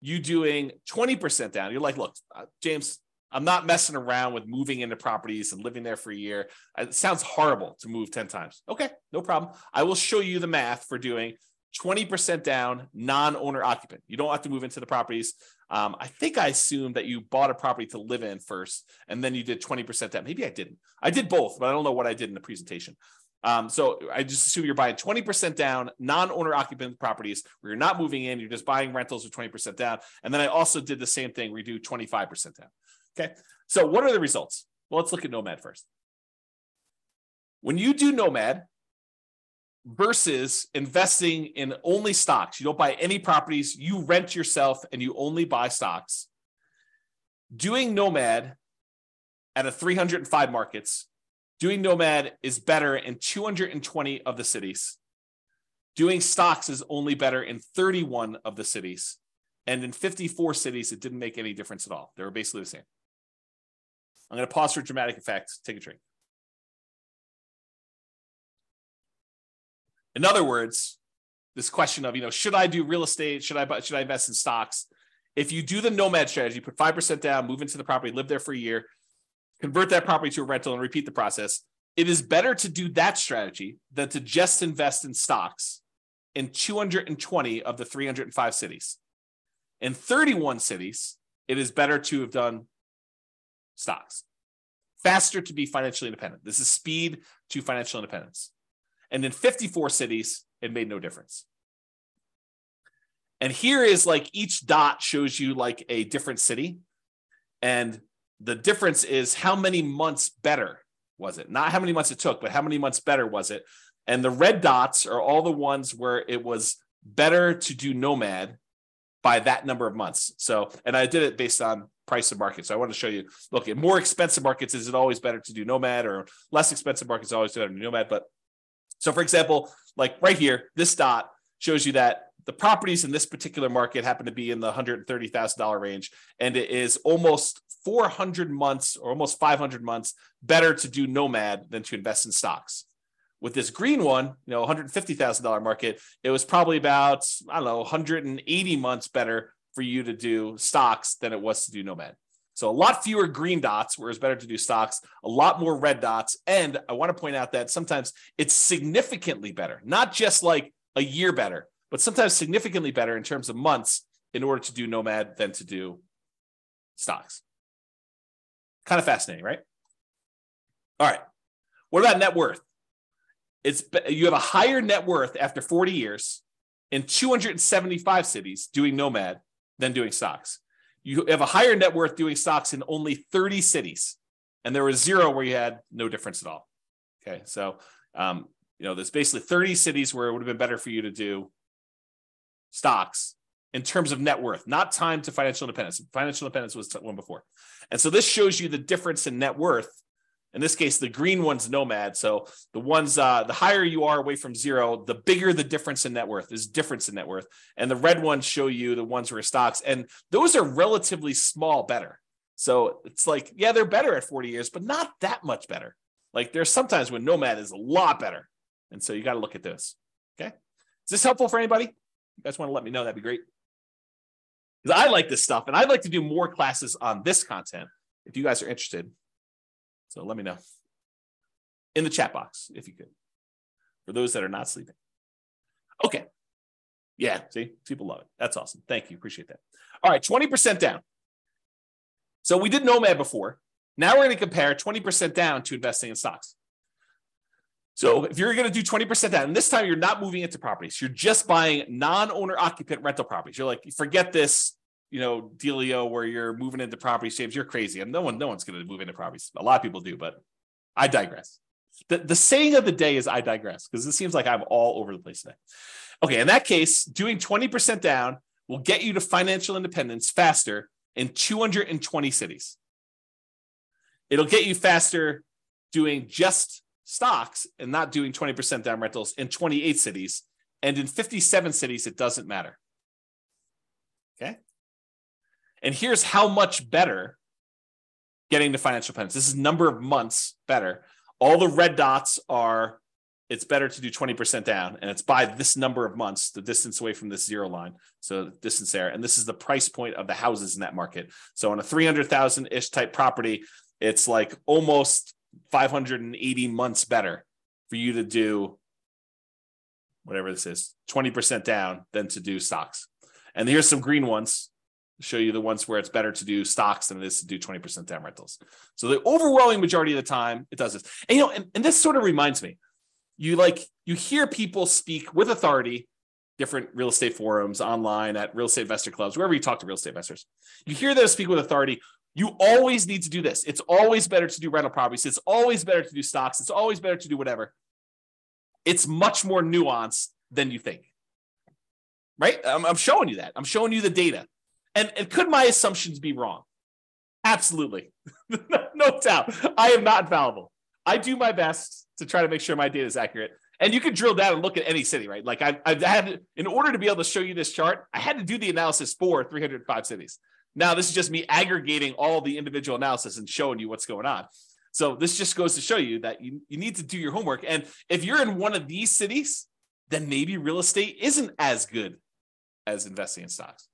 you doing 20% down. You're like, look, uh, James, I'm not messing around with moving into properties and living there for a year. It sounds horrible to move 10 times. Okay, no problem. I will show you the math for doing 20% down, non owner occupant. You don't have to move into the properties. Um, I think I assumed that you bought a property to live in first, and then you did 20% down. Maybe I didn't. I did both, but I don't know what I did in the presentation. Um, so I just assume you're buying 20% down non-owner occupant properties where you're not moving in, you're just buying rentals with 20% down. And then I also did the same thing, we do 25% down. Okay. So what are the results? Well, let's look at Nomad first. When you do Nomad, versus investing in only stocks. You don't buy any properties, you rent yourself and you only buy stocks. Doing Nomad at a 305 markets, doing Nomad is better in 220 of the cities. Doing stocks is only better in 31 of the cities. And in 54 cities, it didn't make any difference at all. They were basically the same. I'm going to pause for dramatic effect. Take a drink. In other words, this question of, you know, should I do real estate? Should I should I invest in stocks? If you do the nomad strategy, put 5% down, move into the property, live there for a year, convert that property to a rental and repeat the process, it is better to do that strategy than to just invest in stocks in 220 of the 305 cities. In 31 cities, it is better to have done stocks. Faster to be financially independent. This is speed to financial independence. And in 54 cities, it made no difference. And here is like each dot shows you like a different city. And the difference is how many months better was it? Not how many months it took, but how many months better was it? And the red dots are all the ones where it was better to do Nomad by that number of months. So, and I did it based on price of market. So I want to show you, look, in more expensive markets, is it always better to do Nomad or less expensive markets always better to do Nomad? But so, for example, like right here, this dot shows you that the properties in this particular market happen to be in the $130,000 range, and it is almost 400 months or almost 500 months better to do Nomad than to invest in stocks. With this green one, you know, $150,000 market, it was probably about, I don't know, 180 months better for you to do stocks than it was to do Nomad. So a lot fewer green dots, where it's better to do stocks, a lot more red dots. And I want to point out that sometimes it's significantly better, not just like a year better, but sometimes significantly better in terms of months in order to do Nomad than to do stocks. Kind of fascinating, right? All right. What about net worth? It's you have a higher net worth after 40 years in 275 cities doing Nomad than doing stocks. You have a higher net worth doing stocks in only 30 cities, and there was zero where you had no difference at all. Okay, so um, you know there's basically 30 cities where it would have been better for you to do stocks in terms of net worth, not time to financial independence. Financial independence was one before, and so this shows you the difference in net worth in this case, the green one's nomad. So the ones, uh, the higher you are away from zero, the bigger the difference in net worth is difference in net worth. And the red ones show you the ones where stocks, and those are relatively small better. So it's like, yeah, they're better at 40 years, but not that much better. Like there's sometimes when nomad is a lot better. And so you got to look at this. Okay. Is this helpful for anybody? You guys want to let me know? That'd be great. Because I like this stuff and I'd like to do more classes on this content if you guys are interested. So let me know in the chat box if you could, for those that are not sleeping. Okay. Yeah, see, people love it. That's awesome. Thank you. Appreciate that. All right, 20% down. So we did Nomad before. Now we're going to compare 20% down to investing in stocks. So if you're going to do 20% down, and this time you're not moving into properties, you're just buying non-owner occupant rental properties. You're like, forget this you know, dealio where you're moving into property James, you're crazy. And no one, no one's going to move into properties. A lot of people do, but I digress. The, the saying of the day is I digress because it seems like I'm all over the place today. Okay, in that case, doing 20% down will get you to financial independence faster in 220 cities. It'll get you faster doing just stocks and not doing 20% down rentals in 28 cities. And in 57 cities, it doesn't matter. Okay. And here's how much better getting to financial independence. This is number of months better. All the red dots are it's better to do 20% down and it's by this number of months the distance away from this zero line. So distance there. And this is the price point of the houses in that market. So on a 300000 ish type property it's like almost 580 months better for you to do whatever this is 20% down than to do stocks. And here's some green ones show you the ones where it's better to do stocks than it is to do 20% down rentals. So the overwhelming majority of the time it does this. And you know, and, and this sort of reminds me, you like you hear people speak with authority, different real estate forums, online at real estate investor clubs, wherever you talk to real estate investors. You hear them speak with authority. You always need to do this. It's always better to do rental properties. It's always better to do stocks. It's always better to do whatever. It's much more nuanced than you think. Right? I'm, I'm showing you that. I'm showing you the data. And, and could my assumptions be wrong? Absolutely. no doubt. I am not infallible. I do my best to try to make sure my data is accurate. And you can drill down and look at any city, right? Like I, I've had, in order to be able to show you this chart, I had to do the analysis for 305 cities. Now, this is just me aggregating all the individual analysis and showing you what's going on. So this just goes to show you that you, you need to do your homework. And if you're in one of these cities, then maybe real estate isn't as good as investing in stocks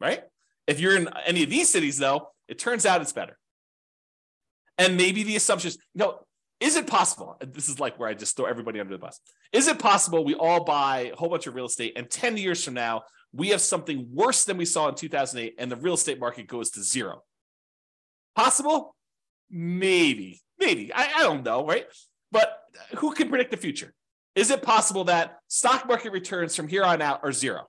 right? If you're in any of these cities, though, it turns out it's better. And maybe the assumptions, you know, is it possible? This is like where I just throw everybody under the bus. Is it possible we all buy a whole bunch of real estate and 10 years from now, we have something worse than we saw in 2008 and the real estate market goes to zero? Possible? Maybe, maybe. I, I don't know, right? But who can predict the future? Is it possible that stock market returns from here on out are zero?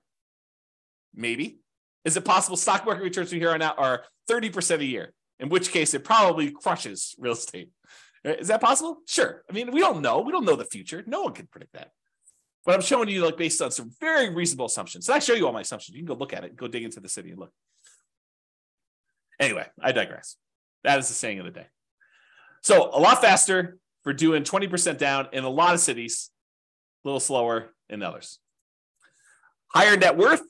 Maybe. Is it possible stock market returns from here on out are 30% a year? In which case it probably crushes real estate. Uh, is that possible? Sure. I mean, we don't know. We don't know the future. No one can predict that. But I'm showing you like based on some very reasonable assumptions. So I show you all my assumptions. You can go look at it, go dig into the city and look. Anyway, I digress. That is the saying of the day. So a lot faster for doing 20% down in a lot of cities, a little slower in others. Higher net worth,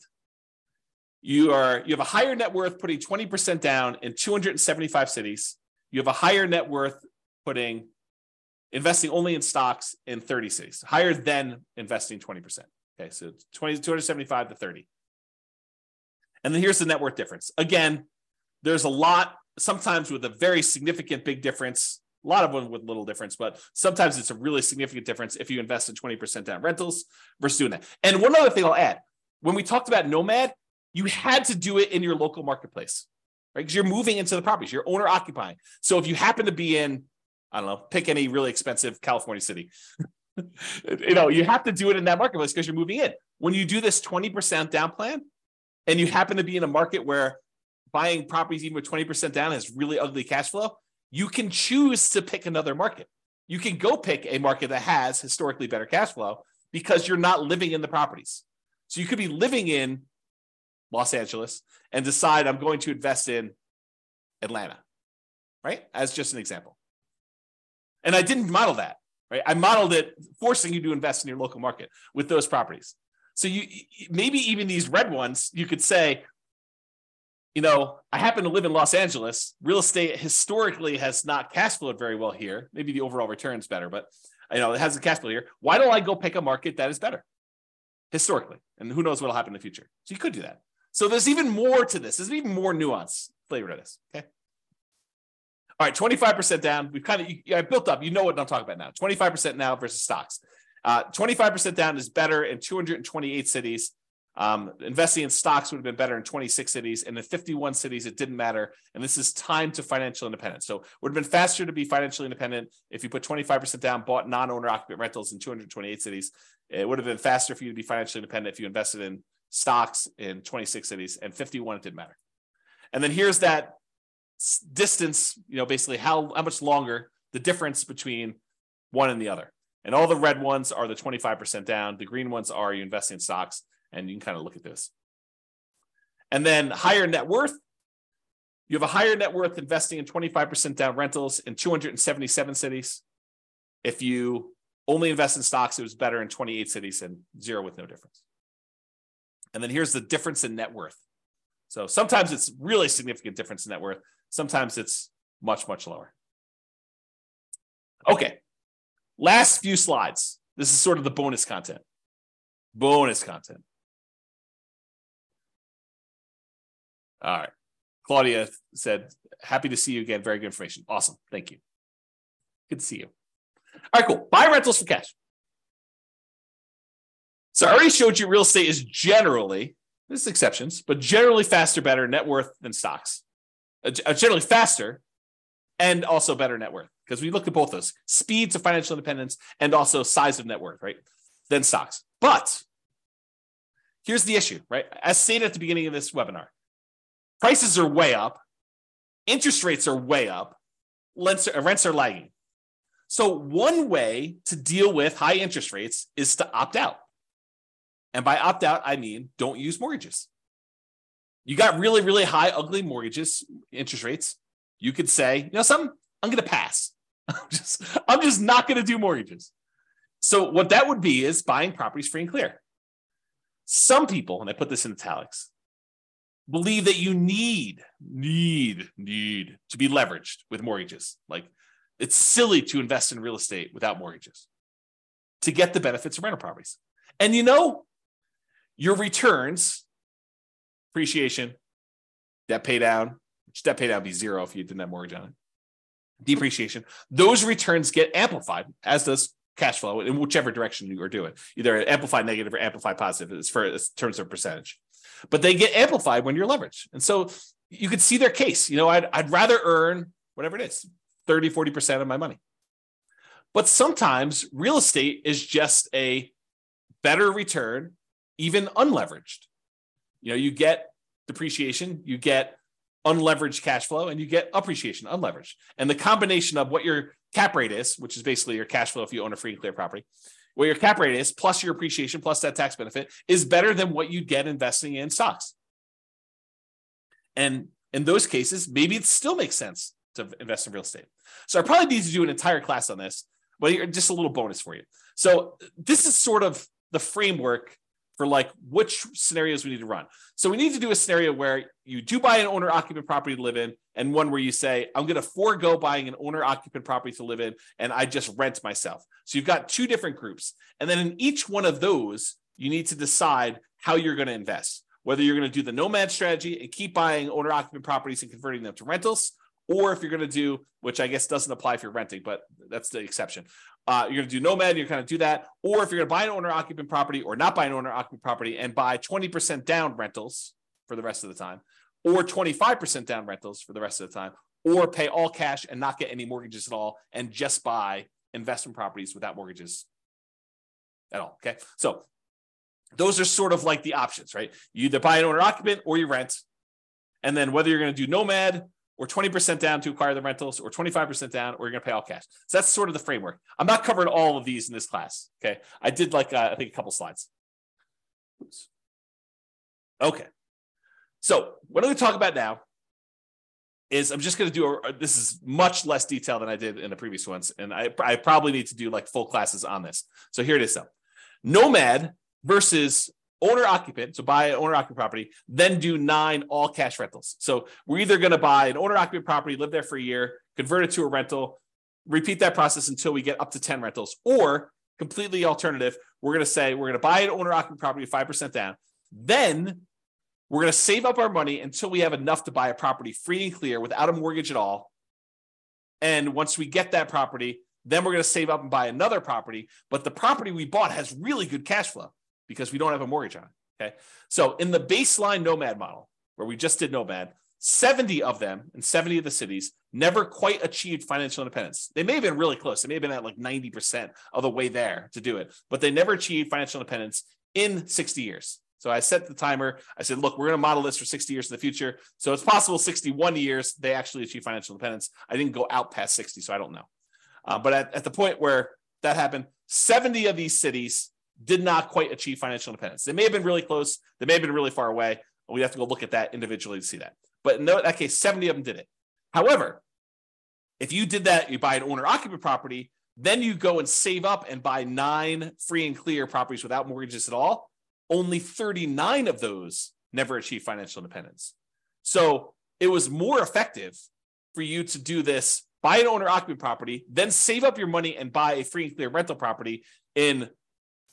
you are you have a higher net worth putting 20% down in 275 cities. You have a higher net worth putting investing only in stocks in 30 cities, higher than investing 20%. Okay, so 20, 275 to 30. And then here's the net worth difference. Again, there's a lot sometimes with a very significant big difference. A lot of them with little difference, but sometimes it's a really significant difference if you invest in 20% down rentals versus doing that. And one other thing I'll add when we talked about Nomad, you had to do it in your local marketplace, right? Because you're moving into the properties, you're owner occupying. So if you happen to be in, I don't know, pick any really expensive California city, you know, you have to do it in that marketplace because you're moving in. When you do this 20% down plan and you happen to be in a market where buying properties even with 20% down has really ugly cash flow, you can choose to pick another market. You can go pick a market that has historically better cash flow because you're not living in the properties. So you could be living in Los Angeles and decide I'm going to invest in Atlanta, right? As just an example. And I didn't model that, right? I modeled it forcing you to invest in your local market with those properties. So you maybe even these red ones, you could say, you know, I happen to live in Los Angeles. Real estate historically has not cash flowed very well here. Maybe the overall return's better, but you know, it has a cash flow here. Why don't I go pick a market that is better historically? And who knows what'll happen in the future. So you could do that. So there's even more to this. There's even more nuance flavor to this. Okay. All right, 25% down. We've kind of I built up. You know what I'm talking about now. 25% now versus stocks. Uh, 25% down is better in 228 cities. Um, investing in stocks would have been better in 26 cities, and in 51 cities, it didn't matter. And this is time to financial independence. So, it would have been faster to be financially independent if you put 25% down, bought non owner occupant rentals in 228 cities. It would have been faster for you to be financially independent if you invested in stocks in 26 cities, and 51 it didn't matter. And then here's that distance, you know, basically how, how much longer the difference between one and the other. And all the red ones are the 25% down. The green ones are you invest in stocks, and you can kind of look at this. And then higher net worth. You have a higher net worth investing in 25% down rentals in 277 cities. If you only invest in stocks, it was better in 28 cities and zero with no difference. And then here's the difference in net worth. So sometimes it's really significant difference in net worth. Sometimes it's much, much lower. Okay. Last few slides. This is sort of the bonus content. Bonus content. All right. Claudia said, happy to see you again. Very good information. Awesome. Thank you. Good to see you. All right, cool. Buy rentals for cash. So I already showed you real estate is generally, there's exceptions, but generally faster, better net worth than stocks. Uh, uh, generally faster and also better net worth because we looked at both those speed to financial independence and also size of net worth, right? Than stocks. But here's the issue, right? As stated at the beginning of this webinar, prices are way up, interest rates are way up, rents are, rents are lagging. So, one way to deal with high interest rates is to opt out. And by opt out, I mean don't use mortgages. You got really, really high, ugly mortgages, interest rates. You could say, you know, something, I'm going to pass. I'm just, I'm just not going to do mortgages. So what that would be is buying properties free and clear. Some people, and I put this in italics, believe that you need, need, need to be leveraged with mortgages. Like it's silly to invest in real estate without mortgages to get the benefits of rental properties. And you know, your returns, appreciation, debt pay down, which debt pay down be zero if you didn't have mortgage on it, depreciation, those returns get amplified, as does cash flow in whichever direction you are doing, either amplified negative or amplified positive as far as terms of percentage. But they get amplified when you're leveraged. And so you could see their case. You know, I'd, I'd rather earn whatever it is, 30, 40% of my money. But sometimes real estate is just a better return even unleveraged. You know, you get depreciation, you get unleveraged cash flow, and you get appreciation unleveraged. And the combination of what your cap rate is, which is basically your cash flow if you own a free and clear property, what your cap rate is, plus your appreciation, plus that tax benefit, is better than what you get investing in stocks. And in those cases, maybe it still makes sense to invest in real estate. So I probably need to do an entire class on this, but just a little bonus for you. So this is sort of the framework for like which scenarios we need to run. So we need to do a scenario where you do buy an owner occupant property to live in, and one where you say, I'm going to forego buying an owner occupant property to live in, and I just rent myself. So you've got two different groups. And then in each one of those, you need to decide how you're going to invest, whether you're going to do the nomad strategy and keep buying owner occupant properties and converting them to rentals, or if you're going to do, which I guess doesn't apply if you're renting, but that's the exception. Uh, you're going to do nomad, you're going to do that. Or if you're going to buy an owner occupant property or not buy an owner occupant property and buy 20% down rentals for the rest of the time, or 25% down rentals for the rest of the time, or pay all cash and not get any mortgages at all and just buy investment properties without mortgages at all. Okay. So those are sort of like the options, right? You either buy an owner occupant or you rent. And then whether you're going to do nomad or 20% down to acquire the rentals or 25% down or you're going to pay all cash. So that's sort of the framework. I'm not covering all of these in this class. Okay. I did like, uh, I think a couple slides. Oops. Okay. So what I'm going to talk about now is I'm just going to do a, this is much less detail than I did in the previous ones. And I, I probably need to do like full classes on this. So here it is though. Nomad versus owner occupant, so buy an owner occupant property, then do nine all cash rentals. So we're either going to buy an owner occupant property, live there for a year, convert it to a rental, repeat that process until we get up to 10 rentals, or completely alternative, we're going to say we're going to buy an owner occupant property 5% down. Then we're going to save up our money until we have enough to buy a property free and clear without a mortgage at all. And once we get that property, then we're going to save up and buy another property. But the property we bought has really good cash flow because we don't have a mortgage on it. Okay. So in the baseline nomad model, where we just did nomad, 70 of them in 70 of the cities never quite achieved financial independence. They may have been really close. They may have been at like 90% of the way there to do it, but they never achieved financial independence in 60 years. So I set the timer. I said, look, we're going to model this for 60 years in the future. So it's possible 61 years they actually achieve financial independence. I didn't go out past 60, so I don't know. Uh, but at, at the point where that happened, 70 of these cities did not quite achieve financial independence. They may have been really close. They may have been really far away. We have to go look at that individually to see that. But in that case, 70 of them did it. However, if you did that, you buy an owner occupant property, then you go and save up and buy nine free and clear properties without mortgages at all only 39 of those never achieved financial independence. So it was more effective for you to do this buy an owner occupant property, then save up your money and buy a free and clear rental property in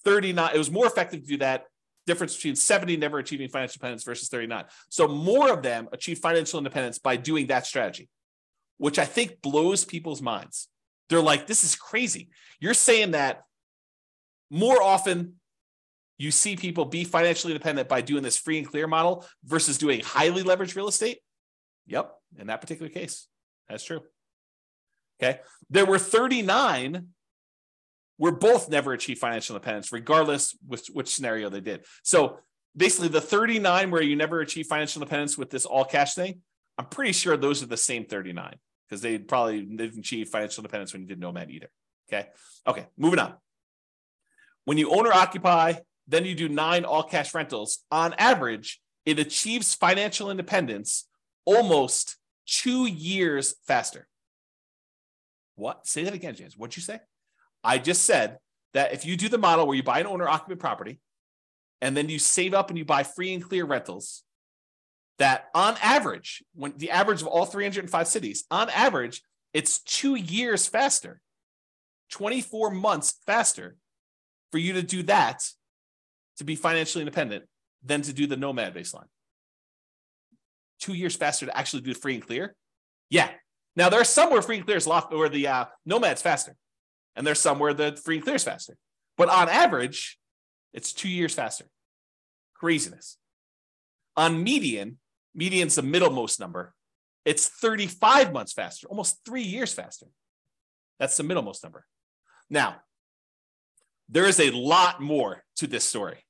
39. It was more effective to do that. Difference between 70 never achieving financial independence versus 39. So more of them achieve financial independence by doing that strategy, which I think blows people's minds. They're like, this is crazy. You're saying that more often you see people be financially independent by doing this free and clear model versus doing highly leveraged real estate? Yep, in that particular case, that's true. Okay. There were 39 where both never achieved financial independence, regardless which, which scenario they did. So basically, the 39 where you never achieve financial independence with this all cash thing, I'm pretty sure those are the same 39 because they probably didn't achieve financial independence when you did Nomad either. Okay. Okay. Moving on. When you own or occupy then you do nine all cash rentals. On average, it achieves financial independence almost two years faster. What? Say that again, James. What'd you say? I just said that if you do the model where you buy an owner occupant property and then you save up and you buy free and clear rentals, that on average, when the average of all 305 cities, on average, it's two years faster, 24 months faster for you to do that to be financially independent than to do the nomad baseline. Two years faster to actually do free and clear. Yeah. Now there are some where free and clear is lot where the uh, nomad's faster, and there's some where the free and clear is faster. But on average, it's two years faster. Craziness. On median, median's the middlemost number. It's 35 months faster, almost three years faster. That's the middlemost number. Now, there is a lot more to this story.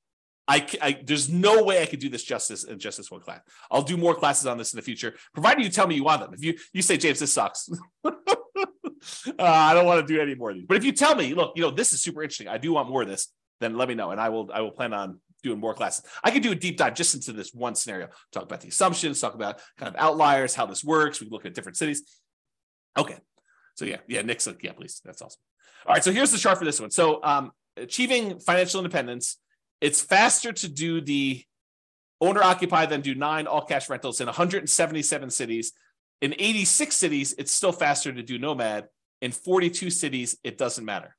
I, I, there's no way I could do this justice in just this one class. I'll do more classes on this in the future, provided you tell me you want them. If you you say James, this sucks, uh, I don't want to do any more of these. But if you tell me, look, you know, this is super interesting. I do want more of this. Then let me know, and I will I will plan on doing more classes. I could do a deep dive just into this one scenario. Talk about the assumptions. Talk about kind of outliers, how this works. We look at different cities. Okay, so yeah, yeah, Nick said, yeah, please. That's awesome. All right, so here's the chart for this one. So um, achieving financial independence it's faster to do the owner occupy than do nine all cash rentals in 177 cities. In 86 cities, it's still faster to do nomad. In 42 cities, it doesn't matter.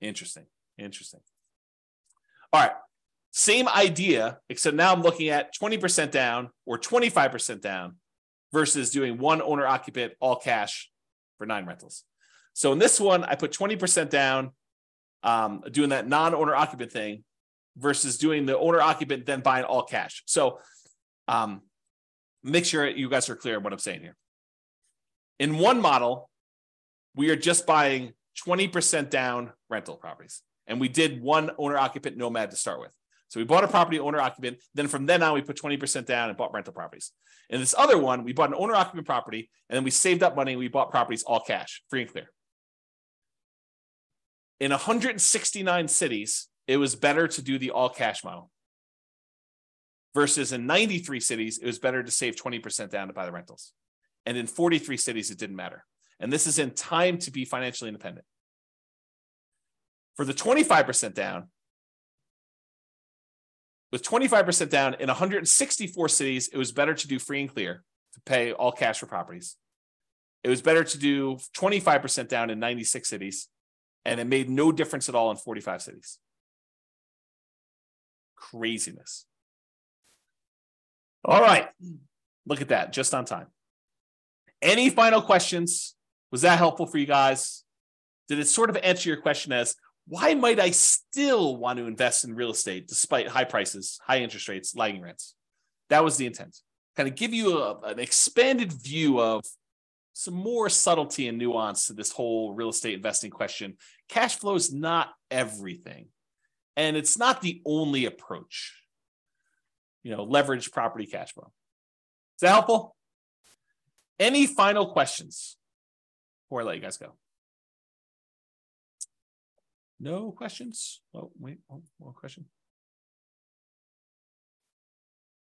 Interesting. Interesting. All right. Same idea, except now I'm looking at 20% down or 25% down versus doing one owner occupant all cash for nine rentals. So in this one, I put 20% down, um, doing that non owner occupant thing versus doing the owner occupant, then buying all cash. So um, make sure you guys are clear on what I'm saying here. In one model, we are just buying 20% down rental properties. And we did one owner occupant nomad to start with. So we bought a property owner occupant. Then from then on, we put 20% down and bought rental properties. In this other one, we bought an owner occupant property and then we saved up money. And we bought properties all cash, free and clear. In 169 cities, it was better to do the all cash model. Versus in 93 cities, it was better to save 20% down to buy the rentals. And in 43 cities, it didn't matter. And this is in time to be financially independent. For the 25% down, with 25% down in 164 cities, it was better to do free and clear to pay all cash for properties. It was better to do 25% down in 96 cities, and it made no difference at all in 45 cities. Craziness. All right. Look at that, just on time. Any final questions? Was that helpful for you guys? Did it sort of answer your question as why might I still want to invest in real estate despite high prices, high interest rates, lagging rents? That was the intent. Kind of give you a, an expanded view of some more subtlety and nuance to this whole real estate investing question. Cash flow is not everything, and it's not the only approach. You know, leverage property cash flow. Is that helpful? Any final questions before I let you guys go? No questions? Oh, wait, one more question.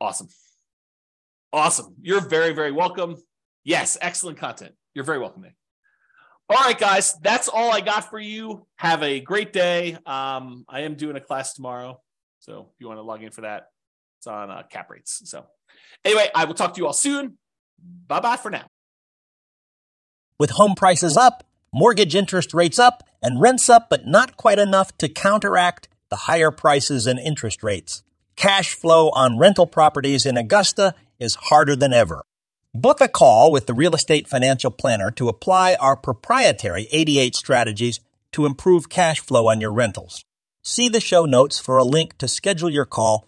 Awesome. Awesome. You're very, very welcome. Yes, excellent content. You're very welcome, Nick. All right, guys, that's all I got for you. Have a great day. Um, I am doing a class tomorrow. So if you want to log in for that, it's on uh, cap rates. So anyway, I will talk to you all soon. Bye bye for now. With home prices up, mortgage interest rates up, and rents up, but not quite enough to counteract the higher prices and interest rates. Cash flow on rental properties in Augusta is harder than ever. Book a call with the Real Estate Financial Planner to apply our proprietary 88 strategies to improve cash flow on your rentals. See the show notes for a link to schedule your call